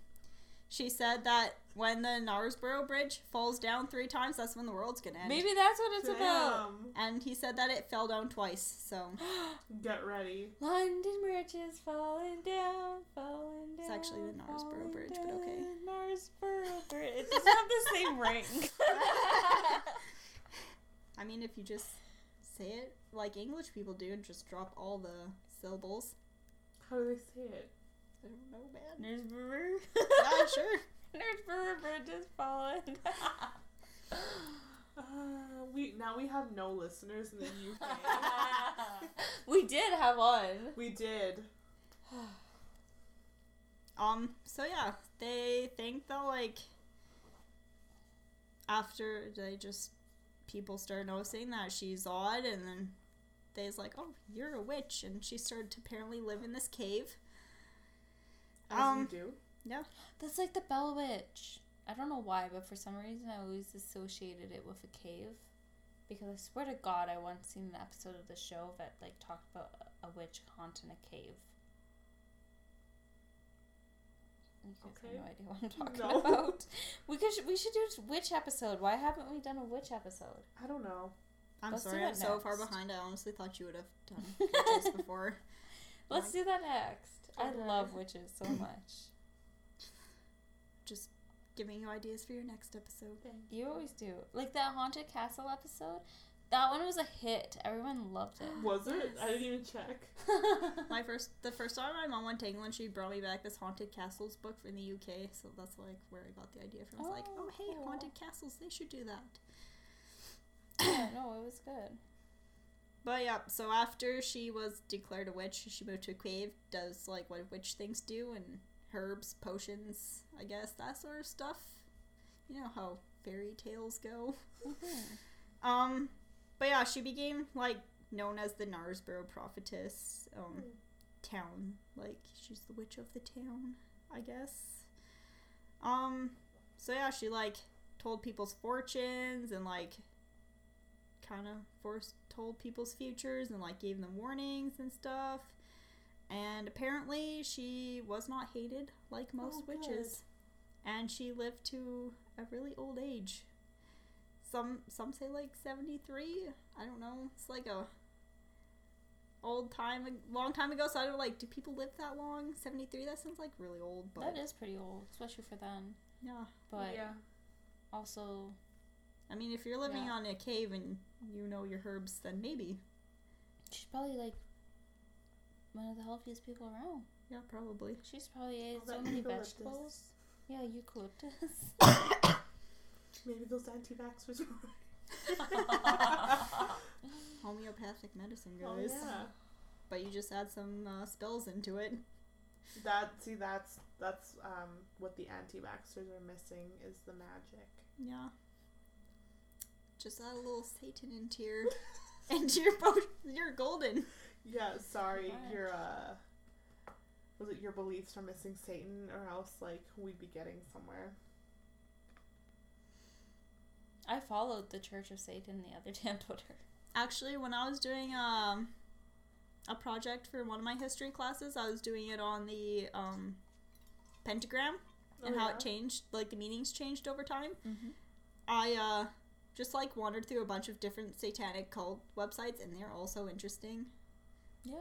she said that when the Knaresborough Bridge falls down three times, that's when the world's gonna end. Maybe that's what it's about. And he said that it fell down twice. So Get ready. London Bridge is falling down, falling down. It's actually the Knaresborough falling Bridge, but okay. down, Knaresborough Bridge. It doesn't have the same ring. I mean, if you just say it like English people do and just drop all the syllables. How do they say it? I don't know, man. Knaresborough. yeah, sure. Knaresborough Bridge is falling. Uh, we now we have no listeners in the UK. we did have one. we did. Um, so yeah, they think that like after they just people started noticing that she's odd and then they's like, Oh, you're a witch and she started to apparently live in this cave. As Um, you do. Yeah. That's like the Bell Witch. I don't know why, but for some reason I always associated it with a cave. Because I swear to God, I once seen an episode of the show that like talked about a- a witch haunting a cave. You guys Okay. have no idea what I'm talking No. about. We could we should do a witch episode. Why haven't we done a witch episode? I don't know. I'm Let's sorry, I'm so far behind. I honestly thought you would have done witches before. Let's do that next. I love witches so much. Just giving you ideas for your next episode. You always do. Like that haunted castle episode. That one was a hit. Everyone loved it. Was it? I didn't even check. My first, the first time my mom went to England, she brought me back this haunted castles book from the UK. So that's like where I got the idea from. It's like, Oh, oh hey, cool. haunted castles, they should do that. yeah, no, it was good. But yeah, so after she was declared a witch, she moved to a cave, does like what witch things do, and herbs, potions, I guess, that sort of stuff. You know how fairy tales go. Mhm. Um, but yeah, she became like known as the Knaresborough prophetess. Um, town like she's the witch of the town, I guess. Um, so yeah, she like told people's fortunes and like kind of foretold people's futures and like gave them warnings and stuff. And apparently, she was not hated like most Oh, good. witches, and she lived to a really old age. Some some say like seventy three. I don't know. It's like a old time, a long time ago. So I don't like. Do people live that long? Seventy three. That sounds like really old. But That is pretty old, especially for then. yeah. But yeah. also, I mean, if you're living Yeah. on a cave and you know your herbs, then maybe. she's probably like one of the healthiest people around. Yeah, probably. She's probably ate All so many eucalyptus. vegetables. Yeah, eucalyptus. Maybe those anti-vaxxers were Homeopathic medicine, Oh guys. yeah. But you just add some uh, spells into it. That see that's that's um what the anti-vaxxers are missing is the magic. Yeah. Just add a little Satan into your into your potion. You're golden. Yeah, sorry, Alright. your uh was it your beliefs are missing Satan or else like we'd be getting somewhere. I followed the Church of Satan the other day on Twitter. Actually, when I was doing um a project for one of my history classes, I was doing it on the um pentagram and Oh, how yeah? it changed, like the meanings changed over time. Mm-hmm. I uh just like wandered through a bunch of different satanic cult websites, and they're also interesting. Yeah.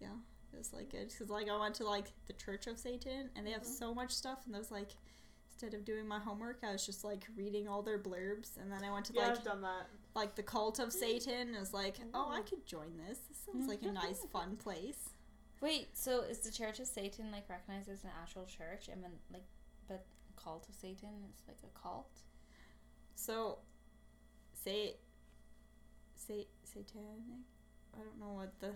Yeah, it was like good because like I went to like the Church of Satan, and they have Mhm. so much stuff, and I was like. Instead of doing my homework, I was just like reading all their blurbs, and then I went to Yeah, like I've done that. like the cult of Satan. and was like, oh, I could join this. This sounds like a nice, fun place. Wait, so is the Church of Satan like recognized as an actual church, and then like, but cult of Satan is like a cult? So, say, say, satanic. I don't know what the.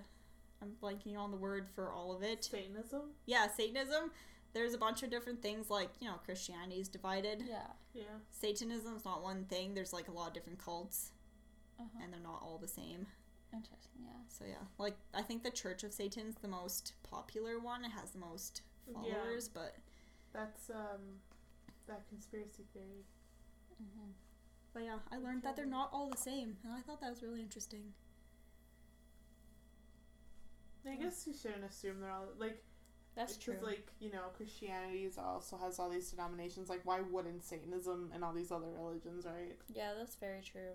I'm blanking on the word for all of it. Satanism? Yeah, Satanism. There's a bunch of different things like you know Christianity is divided. Yeah. Yeah. Satanism's not one thing. There's like a lot of different cults, Uh-huh. and they're not all the same. Interesting. Yeah. So yeah, like I think the Church of Satan's the most popular one. It has the most followers, but That's um that conspiracy theory. Mm-hmm. But yeah, I learned that they're not all the same, and I thought that was really interesting. I guess you shouldn't assume they're all like That's true. Because, like, you know, Christianity is also has all these denominations. Like, why wouldn't Satanism and all these other religions, right? yeah, that's very true.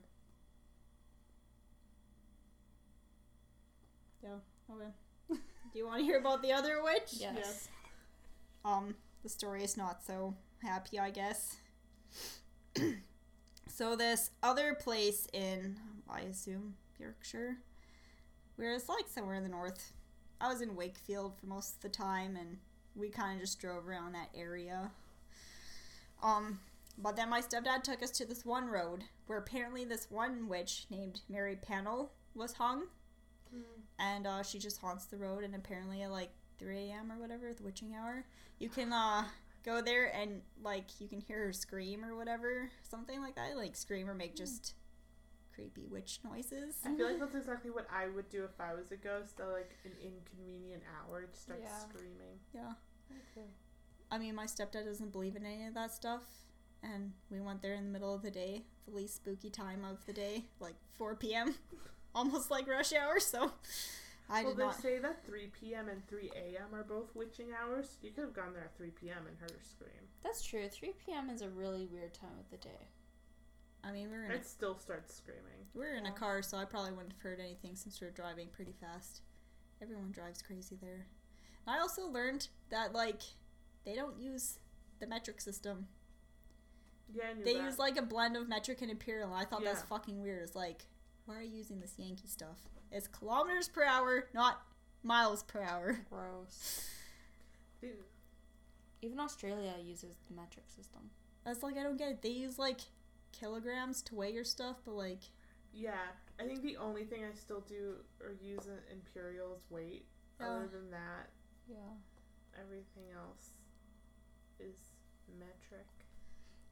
Yeah. Okay. Do you want to hear about the other witch? Yes. Yes. Um, the story is not so happy, I guess. so this other place in, I assume, Yorkshire, where it's like somewhere in the north. I was in Wakefield for most of the time, and we kind of just drove around that area. Um, but then my stepdad took us to this one road where apparently this one witch named Mary Pannal was hung, and uh, she just haunts the road. And apparently at like 3 a.m. or whatever, the witching hour, you can uh, go there and like you can hear her scream or whatever, something like that, like scream or make hmm. just creepy witch noises. I feel like that's exactly what I would do if I was a ghost. At, like, an inconvenient hour, just start Yeah. screaming. Yeah. Okay. I mean, my stepdad doesn't believe in any of that stuff. And we went there in the middle of the day, the least spooky time of the day, like 4 p.m., almost like rush hour. So I well, did they not. say that 3 p.m. and 3 a.m. are both witching hours. You could have gone there at 3 p.m. and heard her scream. That's true. 3 p.m. is a really weird time of the day. I mean, we are in a, I'd still start screaming. we were in a car, so I probably wouldn't have heard anything since we were driving pretty fast. Everyone drives crazy there. I also learned that, like, they don't use the metric system. Yeah, I knew They that. use like a blend of metric and imperial. I thought that's Yeah. fucking weird. It's like, why are you using this Yankee stuff? It's kilometers per hour, not miles per hour. Gross. They- Even Australia uses the metric system. That's like I don't get it. They use like kilograms to weigh your stuff, but like Yeah, I think the only thing I still do or use an imperial is weight. Other than that, Yeah. everything else is metric.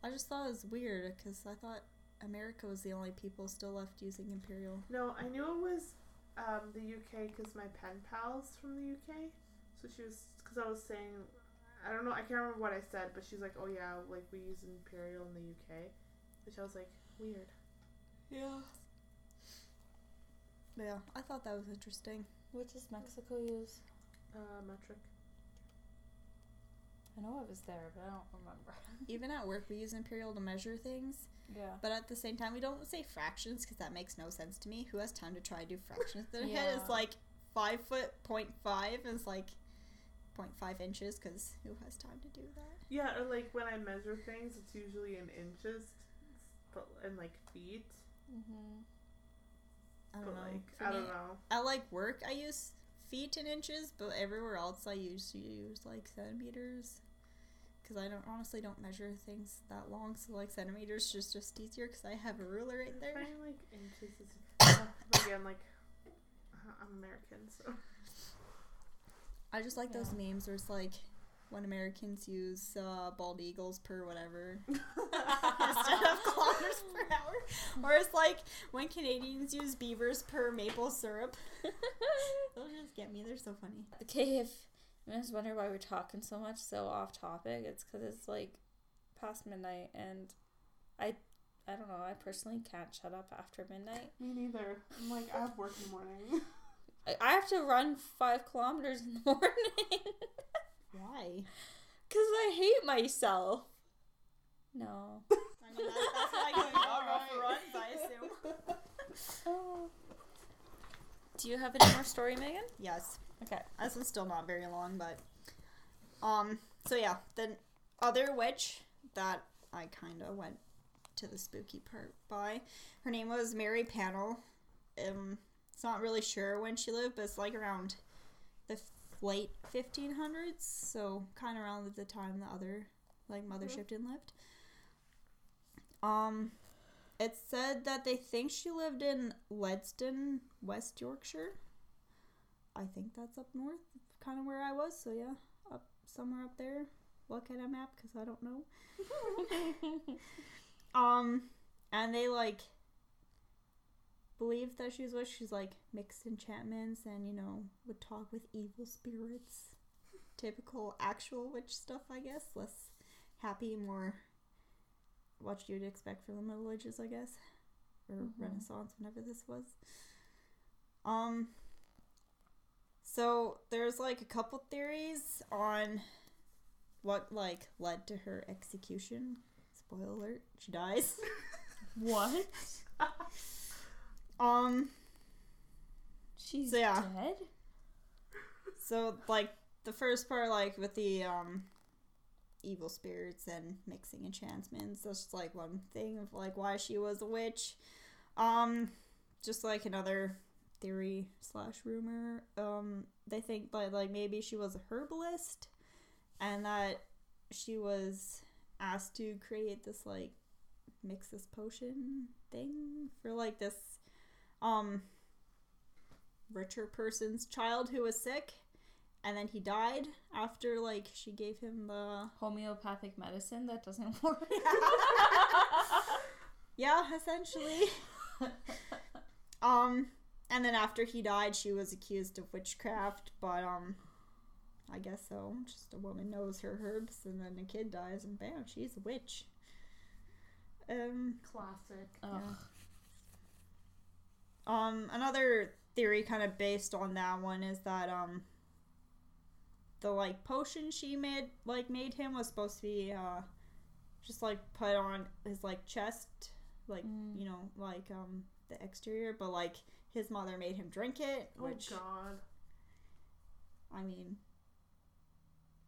I just thought it was weird because I thought America was the only people still left using imperial. No, I knew it was um, the UK because my pen pal's from the UK. So she was because I was saying, I don't know, I can't remember what I said, but she's like, oh yeah, like we use imperial in the UK, which I was like, weird. Yeah. Yeah, I thought that was interesting. What does Mexico use? Uh, metric. I know I was there, but I don't remember. Even at work, we use imperial to measure things, Yeah. but at the same time, we don't say fractions because that makes no sense to me. Who has time to try to do fractions? Their head Yeah. is like five foot point five, and it's like 0.5 inches because who has time to do that? Yeah, or like when I measure things, it's usually in inches, but and like feet. Mm-hmm. I don't but know. like For I me, don't know. At like work, I use feet and inches, but everywhere else, I usually use like centimeters. Because I don't honestly don't measure things that long, so like centimeters is just easier because I have a ruler right I there. find like inches is. uh, but again, like uh, I'm American, so I just like those Yeah. memes where it's like when Americans use uh, bald eagles per whatever instead of kilometers per hour, or it's like when Canadians use beavers per maple syrup. Those just get me. They're so funny. Okay, if you just wonder why we're talking so much, so off topic, it's because it's like past midnight, and I, I don't know. I personally can't shut up after midnight. me neither. I'm like I have work in the morning. I, I have to run five kilometers in the morning Why? because I hate myself. No. I mean, that's, that's why I go, I'll go for runs, I assume. Oh. Do you have any more story, Maegan? Yes. Okay. This one's still not very long, but um. So yeah, the other witch that I kind of went to the spooky part by, her name was Mary Pannal. Um, it's not really sure when she lived, but it's like around the late 1500s, so kind of around the time the other like Mother Mhm. Shipton lived. Um, it said that they think she lived in Ledston, West Yorkshire. I think that's up north, kind of where I was. So yeah, up somewhere up there. Look at a map because I don't know. Um, and they like believed that she was witch. She's like mixed enchantments and you know would talk with evil spirits. Typical actual witch stuff, I guess. Less happy, more what you'd expect from the Middle Ages, I guess, or Mhm. Renaissance, whenever this was. Um. So there's like a couple theories on what like led to her execution. Spoiler alert, she dies. What? Um She's So, yeah. dead? so like the first part like with the um evil spirits and mixing enchantments, that's just like one thing of like why she was a witch. Um just like another theory slash rumor. Um they think that like maybe she was a herbalist and that she was asked to create this like mix this potion thing for like this um richer person's child who was sick and then he died after like she gave him the Homeopathic medicine that doesn't work. yeah essentially um and then after he died she was accused of witchcraft but um i guess so just a woman knows her herbs and then a kid dies and bam she's a witch um Classic. Ugh. Um, another theory kind of based on that one is that um the like potion she made like made him was supposed to be uh just like put on his like chest like Mm. you know like um the exterior but like his mother made him drink it Oh which God. I mean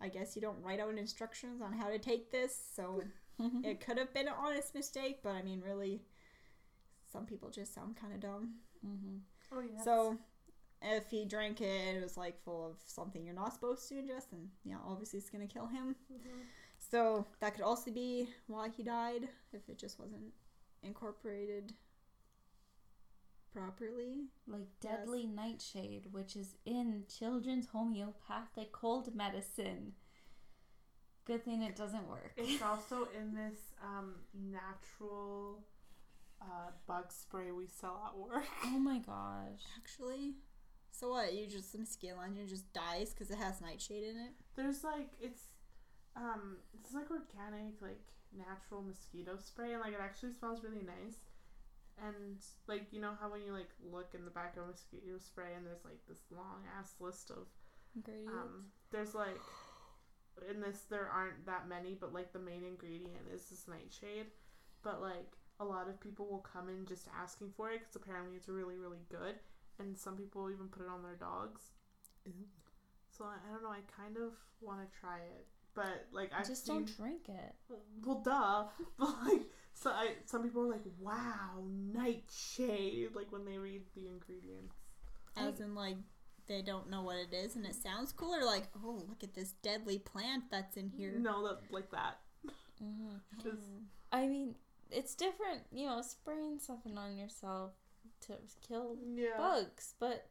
I guess you don't write out instructions on how to take this so it could have been an honest mistake but I mean really some people just sound kind of dumb hmm Oh yeah. so, if he drank it and it was like full of something you're not supposed to ingest, then yeah, obviously it's gonna kill him. So that could also be why he died if it just wasn't incorporated properly. Like Yes. deadly nightshade, which is in children's homeopathic cold medicine. Good thing it doesn't work. It's also in this um, natural uh, bug spray we sell at work. Oh my gosh. Actually, so what? You just some skin on you just dies because it has nightshade in it. There's like it's um it's like organic like natural mosquito spray and like it actually smells really nice. And like you know how when you like look in the back of mosquito spray and there's like this long ass list of ingredients. um there's like in this there aren't that many but like the main ingredient is this nightshade but like a lot of people will come in just asking for it because apparently it's really really good and some people even put it on their dogs so I, I don't know i kind of want to try it but like i've Just seen don't drink it. well duh but like so I, some people are like wow nightshade like when they read the ingredients As in like they don't know what it is and it sounds cool, or like oh look at this deadly plant that's in here. no that like that hmm Just- I mean, it's different, you know, spraying something on yourself to kill yeah bugs, but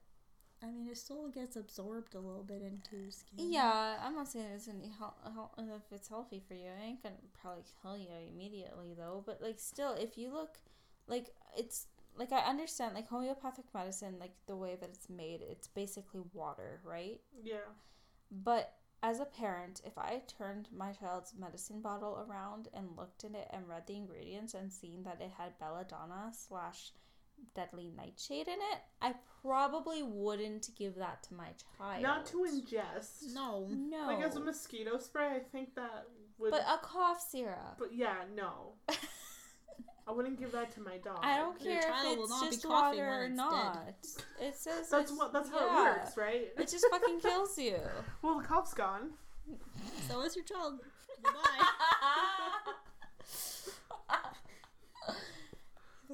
I mean, it still gets absorbed a little bit into your skin. yeah, I'm not saying it's any hel- hel- if it's healthy for you. It ain't gonna probably kill you immediately though. But like, still, if you look, like it's like I understand like homeopathic medicine, like the way that it's made, it's basically water, right? yeah But as a parent, if I turned my child's medicine bottle around and looked at it and read the ingredients and seen that it had belladonna slash deadly nightshade in it, I probably wouldn't give that to my child. Not to ingest. No. No. Like as a mosquito spray, I think that would. but a cough syrup. but yeah, no. I wouldn't give that to my dog. I don't Your care if it's just coughing water or it's not. It says That's what. That's how it works, right? It just fucking kills you. well, the cough's gone. So is your child. Goodbye.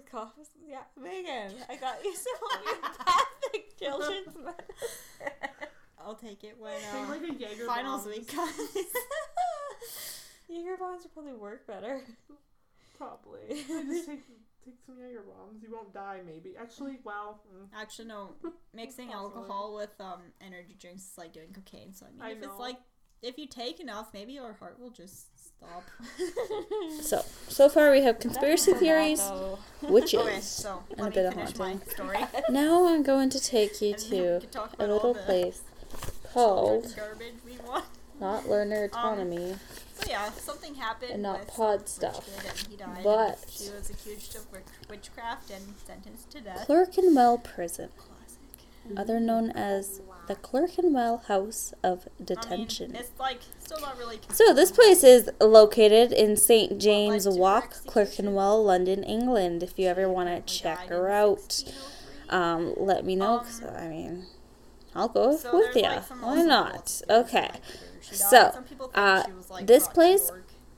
The cough is yeah, Maegan. I got you some homeopathic children's medicine. I'll take it when Think uh, like a Jaeger finals bombs. week comes. Jaeger bombs would probably work better. Probably. I just take take some Jaeger bombs. You won't die, maybe. Actually, well, mm, Actually, no. Mixing alcohol with um energy drinks is like doing cocaine. So I mean, I if know. it's like if you take enough, maybe your heart will just stop. So, so far we have conspiracy theories, witches. Okay, so And a bit of haunting. Now I'm going to take you And then we to a little place called we want. not learner um, autonomy. So yeah, something happened And not pod stuff. kid and he died. But- she was accused of witchcraft and sentenced to death. Clerkenwell Prison. Classic. other known as the Clerkenwell House of Detention. I mean, like, really so this place is located in St. James well, Walk, Clerkenwell, London, England. If you ever want to check her out, um, let me know. Um, Cause, I mean, I'll go so with you. Like Why not? Okay. So uh, this place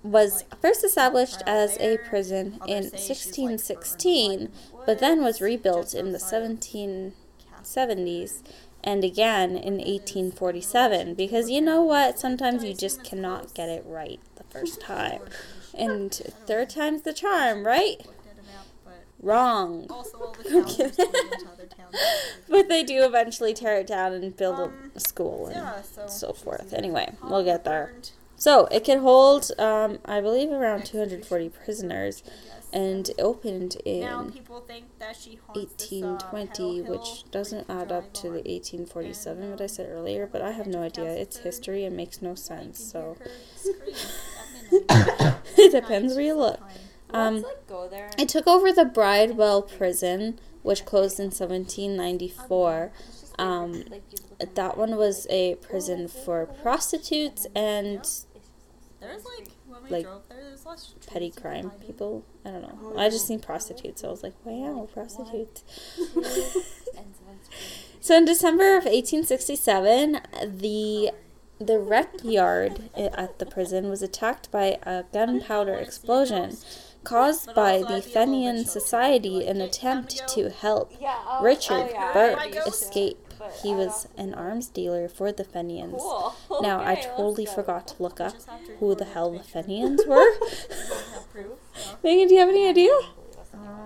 was first established as a prison in 1616, but then was rebuilt in the 1770s and again in 1847 because you know what? Sometimes you just cannot get it right the first time. And third time's the charm right? Looked at a map, but wrong. Also all the towns are split into other towns. but they do eventually tear it down and build Um, a school and so forth. anyway we'll get there. so it can hold um, i believe around 240 prisoners. And opened now in people think that she haunts this, uh, 1820 which doesn't add up to the 1847 And, what i said earlier but i have no idea. It's history. And makes no sense so. hear her scream at midnight. it depends where you look. Sometime. um Let's like go there. it took over the bridewell prison which closed in 1794 um that one was a prison for prostitutes and There's like when we like, drove there, there's less petty crime behind people? I don't know. Oh, I just seen prostitutes so i was like wow prostitutes. So in December of 1867, the the rec yard at the prison was attacked by a gunpowder explosion caused by the Fenian Society in attempt to help Yeah. oh, Richard oh, yeah. Burke escape. But He I was don't- an arms dealer for the Fenians. Cool. Now I totally forgot to look up Just have to who the hell the to make sure Fenians were. proof. Yeah. Maegan, do you have any idea?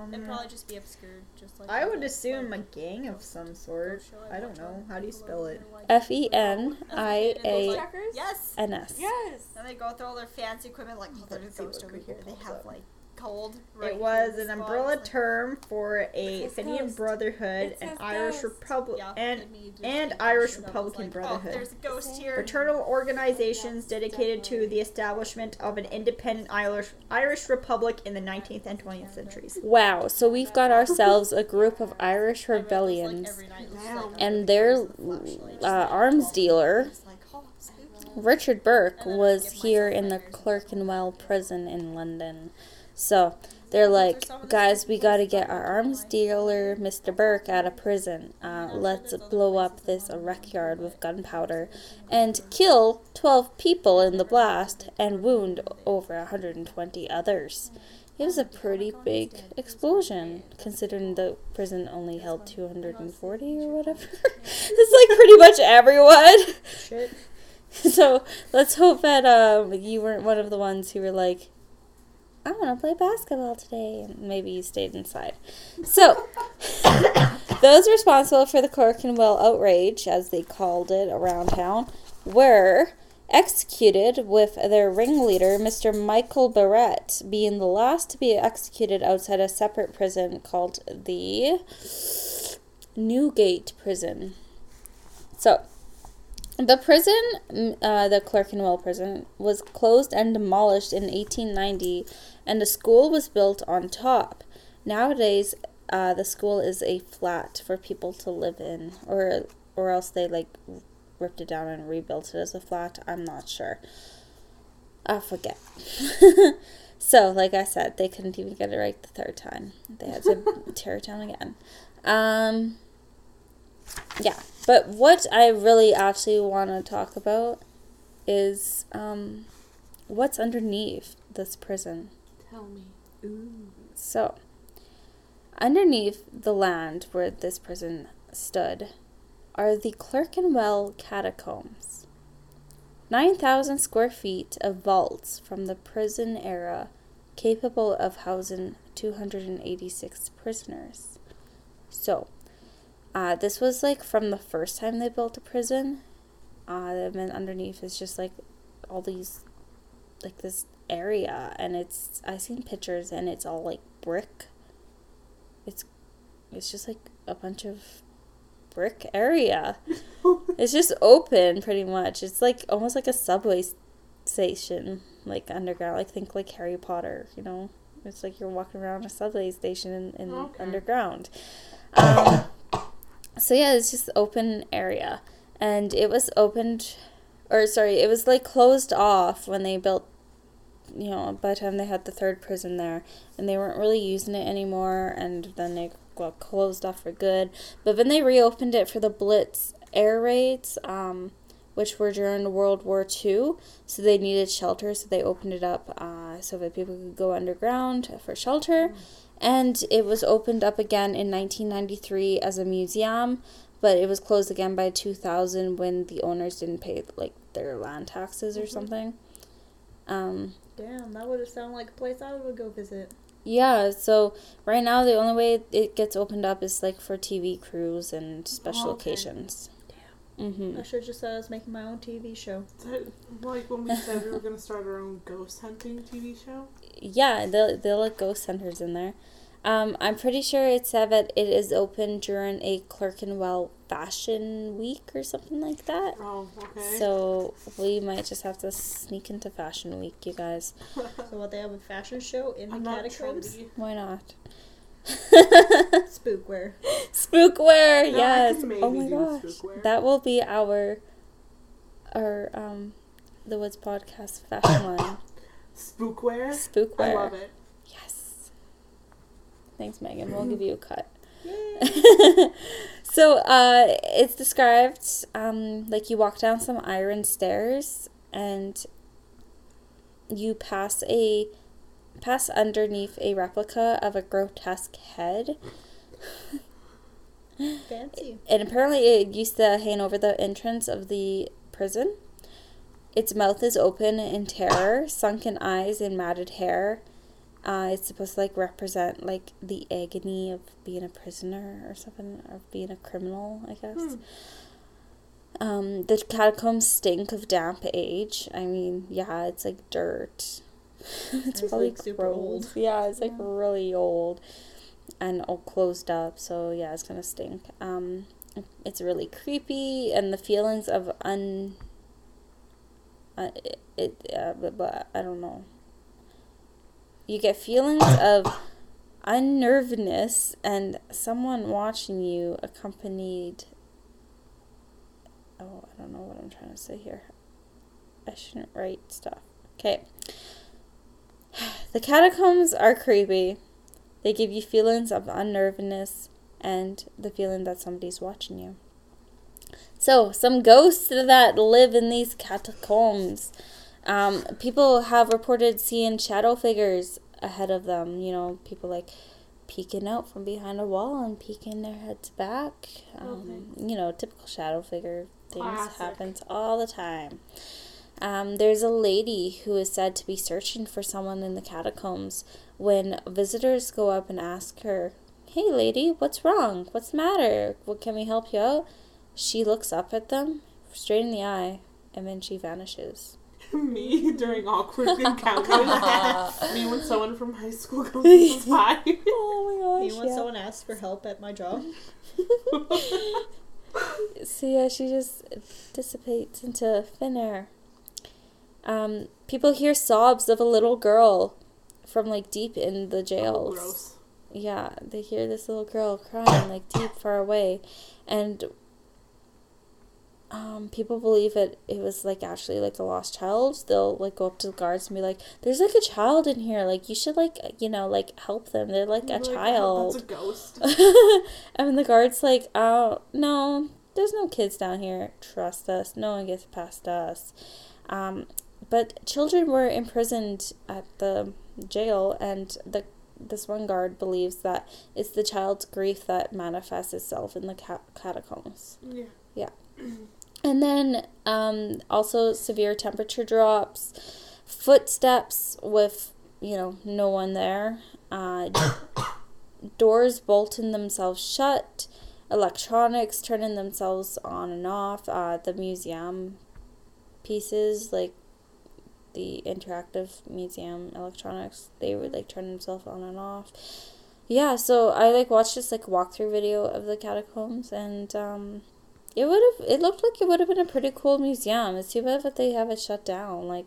It'd Um, probably just be obscured, just like I would the, assume a gang of some sort. I don't know. How do you spell it? Nickelodeon, like- F E N I A Checkers? Yes. N S. Yes. And they go through all their fancy equipment, like oh, there's a Let's ghost over here. They have like cold. Right it was an umbrella spots, term for a Fenian. Brotherhood, It an Irish. Republic, Yeah, and and me just and making Irish shit up. I was Republican like, Brotherhood. Oh, there's a ghost here. fraternal organizations dedicated to the establishment of an independent Irish Irish Republic in the 19th and 20th centuries. Wow, so we've got ourselves a group of Irish I read this, like, rebellions. every night. It was, like, and their uh, arms dealer, It's like, oh, spooky. Richard Burke, And then I was here in the. Clerkenwell prison in London. So they're like, guys, we gotta get our arms dealer, Mr. Burke, out of prison. Uh, let's blow up this rec yard with gunpowder and kill 12 people in the blast and wound over 120 others. It was a pretty big explosion, considering the prison only held 240 or whatever. it's like pretty much everyone. Shit. So let's hope that um, you weren't one of the ones who were like, I want to play basketball today. And maybe you stayed inside. So, those responsible for the Clerkenwell outrage, as they called it around town, were executed with their ringleader, Mr. Michael Barrett, being the last to be executed outside a separate prison called the Newgate Prison. So, the prison, mm, uh, the Clerkenwell prison, was closed and demolished in 1890, and a school was built on top. Nowadays, uh, the school is a flat for people to live in, or or else they like ripped it down and rebuilt it as a flat. I'm not sure. I forget. so, like I said, they couldn't even get it right the third time. They had to tear it down again. Um, yeah, but what I really actually want to talk about is um, what's underneath this prison. Tell me. So, underneath the land where this prison stood are the Clerkenwell catacombs. 9,000 square feet of vaults from the prison era capable of housing 286 prisoners. So, uh, this was like from the first time they built a prison. Uh, and then underneath is just like all these, like this area, and it's I seen pictures and it's all like brick. It's, it's just like a bunch of brick area. it's just open pretty much. It's like almost like a subway station, like underground. Like think like Harry Potter, you know. It's like you're walking around a subway station in, in Okay. underground. Um, so yeah, it's just open area, and it was opened, or sorry, it was like closed off when they built. You know, by the time they had the third prison there, and they weren't really using it anymore, and then they got closed off for good. But then they reopened it for the Blitz air raids, um, which were during World War II. So they needed shelter, so they opened it up uh, so that people could go underground for shelter. And it was opened up again in 1993 as a museum, but it was closed again by 2000 when the owners didn't pay like their land taxes or something. Um, Damn, that would have sounded like a place I would go visit. yeah, so right now the only way it gets opened up is like for TV crews and special Oh, okay. occasions. Mm-hmm. I should have just said I was making my own TV show. Is that like when we said we were gonna start our own ghost hunting TV show? Yeah, they'll they'll let ghost centers in there. Um, I'm pretty sure it said that it is open during a Clerkenwell Fashion Week or something like that. Oh, okay. So we might just have to sneak into Fashion Week, you guys. So what they have a fashion show in I'm not catacombs? trendy. Why not? Spookwear. Spookware, No, yes. Oh my gosh, spookware. that will be our our um the Woods podcast fashion line. Spookware. I Spookware. love it. Yes. Thanks, Maegan. We'll give you a cut. Yay. so uh, it's described um, like you walk down some iron stairs and you pass a pass underneath a replica of a grotesque head. Fancy. and apparently it used to hang over the entrance of the prison. Its mouth is open in terror sunken eyes and matted hair. Uh, it's supposed to like represent like the agony of being a prisoner or something or being a criminal i guess. Um, the catacombs stink of damp age. I mean yeah it's like dirt it's, It's, probably like, super gross. old. yeah it's like Yeah. really old and all closed up so yeah it's gonna stink um it's really creepy and the feelings of un uh, it, it uh, but, but i don't know you get feelings of unnervedness and someone watching you accompanied oh i don't know what i'm trying to say here i shouldn't write stuff okay the catacombs are creepy they give you feelings of unnervedness and the feeling that somebody's watching you. So, some ghosts that live in these catacombs. Um, people have reported seeing shadow figures ahead of them. You know, people like peeking out from behind a wall and peeking their heads back. Um, You know, typical shadow figure things Classic. happens all the time. Um, there's a lady who is said to be searching for someone in the catacombs when visitors go up and ask her, Hey lady, what's wrong? What's the matter? What can we help you out? She looks up at them straight in the eye and then she vanishes. Me during awkward encounters. Me when someone from high school comes and says hi. Oh my gosh. Me when someone asks for help at my job. So yeah, she just dissipates into thin air. Um, people hear sobs of a little girl from like deep in the Oh, jails. gross. yeah, they hear this little girl crying like deep far away, and um, people believe it. It was like actually like a lost child. They'll like go up to the guards and be like, "There's like a child in here. Like you should like you know like help them. They're like a Like, oh, child." That's a ghost. and the guard's like, "Oh no, there's no kids down here. Trust us. No one gets past us." Um, but children were imprisoned at the jail, and the this one guard believes that it's the child's grief that manifests itself in the ca- catacombs. Yeah. And then um, also severe temperature drops, footsteps with you know no one there, uh, doors bolting themselves shut, electronics turning themselves on and off. Uh, the museum pieces like the interactive museum electronics. They would like turn themselves on and off. Yeah, so I like watched this like walkthrough video of the catacombs and um it would have it looked like it would have been a pretty cool museum. It's too bad that they have it shut down. Like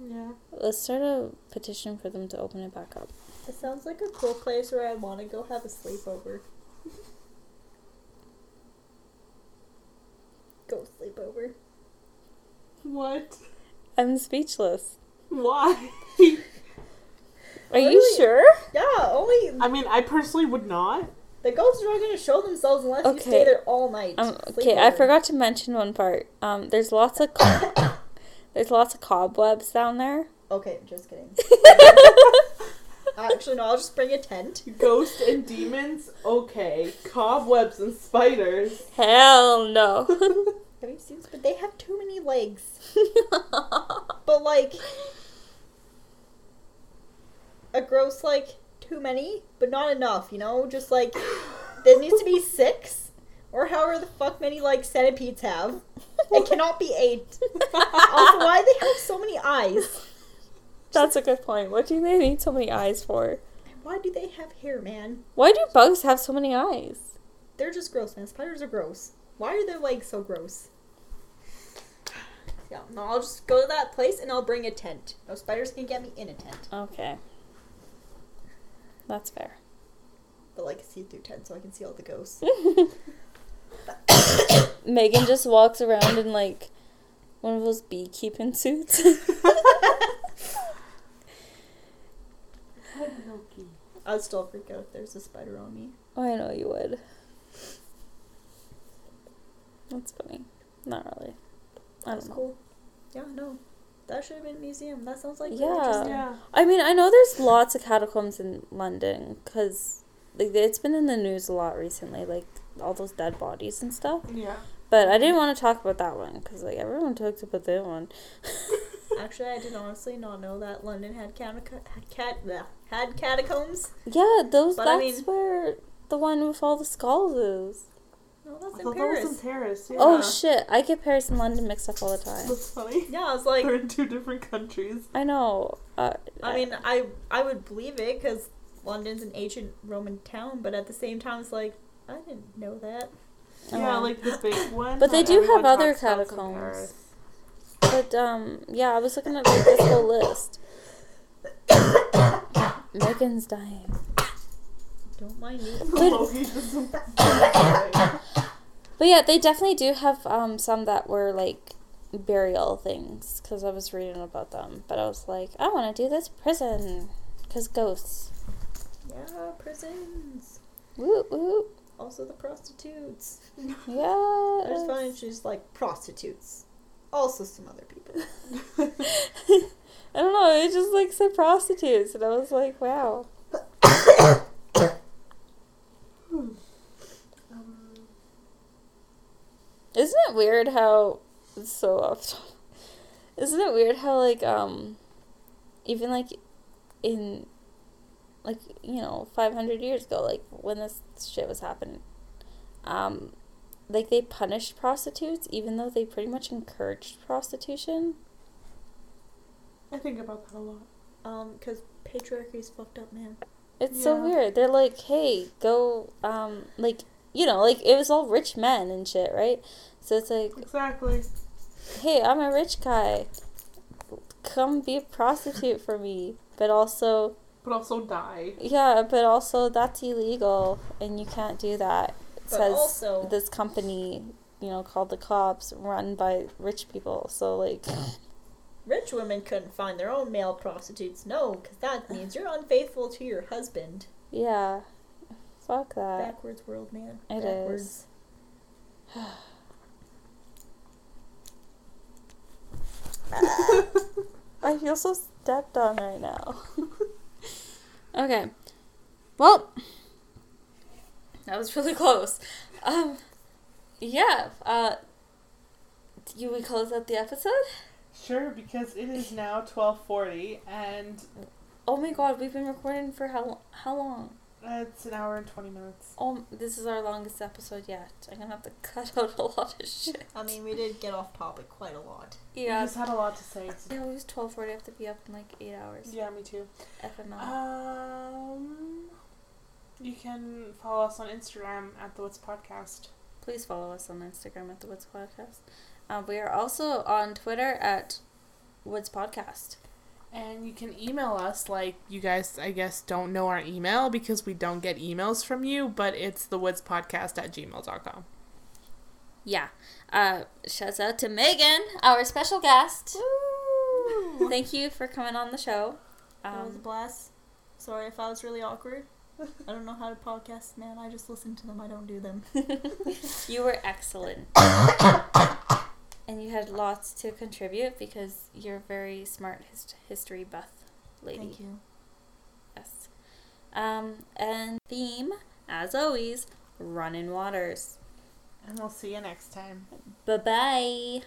Yeah. Let's start a petition for them to open it back up. It sounds like a cool place where I wanna go have a sleepover. go sleepover. What? I'm speechless. Why? Are you sure? Yeah, only I mean, I personally would not. the ghosts are not going to show themselves unless you Okay. stay there all night. Um, Sleep okay, I forgot to mention one part. Um, there's lots of co- there's lots of cobwebs down there. Okay, just kidding. Actually, no, I'll just bring a tent. Ghosts and demons, okay. Cobwebs and spiders. Hell no. Have you seen? But they have too many legs. But like a gross like too many, but not enough. You know, just like there needs to be six or however the fuck many like centipedes have. It cannot be eight. also, why do they have so many eyes? That's a good point. What do they need so many eyes for? And why do they have hair, man? Why do bugs have so many eyes? They're just gross, man. Spiders are gross. Why are their legs so gross? Yeah, no, I'll just go to that place and I'll bring a tent. No spiders can get me in a tent. Okay. That's fair. But like a see-through tent so I can see all the ghosts. Maegan just walks around in like one of those beekeeping suits. I'd still freak out if there's a spider on me. I know you would. That's funny. Not really. I That's don't know. cool. Yeah, no. That should have been a museum. That sounds like really Yeah. interesting. Yeah. I mean, I know there's lots of catacombs in London because like it's been in the news a lot recently, like all those dead bodies and stuff. Yeah. But I didn't want to talk about that one because like everyone talks about that one. Actually, I did honestly not know that London had catac- had cat bleh, had catacombs. yeah, those. But I that's mean- where the one with all the skulls is. No, that's I in thought Paris. that was in Paris. Yeah. Oh shit! I get Paris and London mixed up all the time. That's funny. yeah, I was like, They're in two different countries. I know. Uh, I mean, I I would believe it because London's an ancient Roman town, but at the same time, it's like I didn't know that. Yeah, Uh, like the big one. But they do have other talks about's in catacombs. But um, yeah, I was looking at like this whole list. Maegan's dying. Don't mind me. Loki doesn't- But yeah, they definitely do have um some that were like burial things because I was reading about them. But I was like, I want to do this prison because ghosts. Yeah, prisons. Woo woo. Also the prostitutes. Yeah. I just find it's just like prostitutes. Also some other people. I don't know. It just like said prostitutes, and I was like, wow. Isn't it weird how it's so often? Isn't it weird how like um even like in like you know 500 years ago like when this shit was happening um like they punished prostitutes even though they pretty much encouraged prostitution I think about that a lot. Um, because patriarchy's fucked up, man. it's so weird they're like hey go um like you know like it was all rich men and shit right so it's like Exactly. hey, I'm a rich guy. Come be a prostitute for me. But also, But also die. yeah, but also that's illegal and you can't do that. It But says also- this company, you know, called the cops, run by rich people. So, like, Rich women couldn't find their own male prostitutes. No, because that means you're unfaithful to your husband. yeah. Fuck that. Backwards world, man. It Backwards. is. I feel so stepped on right now. okay. Well, that was really close. Um, yeah. Uh, you we close out the episode? Sure, because it is now twelve forty, and Oh my god, we've been recording for how how long? It's an hour and twenty minutes. Oh, this is our longest episode yet. I'm gonna have to cut out a lot of shit. I mean, we did get off topic quite a lot. I Yeah. just had a lot to say. Yeah, it was twelve forty. I have to be up in like eight hours. Yeah, me too. FML. Um, you can follow us on Instagram at the What's Podcast. Please follow us on Instagram at the Woods Podcast. Uh, we are also on Twitter at Woods Podcast. And you can email us, like, you guys, I guess, don't know our email because we don't get emails from you, but it's the Woods Podcast at gmail.com. yeah. Uh, shouts out to Maegan, our special guest. Thank you for coming on the show. That was a Um, blast. Sorry if I was really awkward. I don't know how to podcast, man. I just listen to them. I don't do them. you were excellent. and you had lots to contribute because you're a very smart hist- history buff lady. Thank you. Yes. Um, and theme, as always, running waters. And we'll see you next time. Bye bye.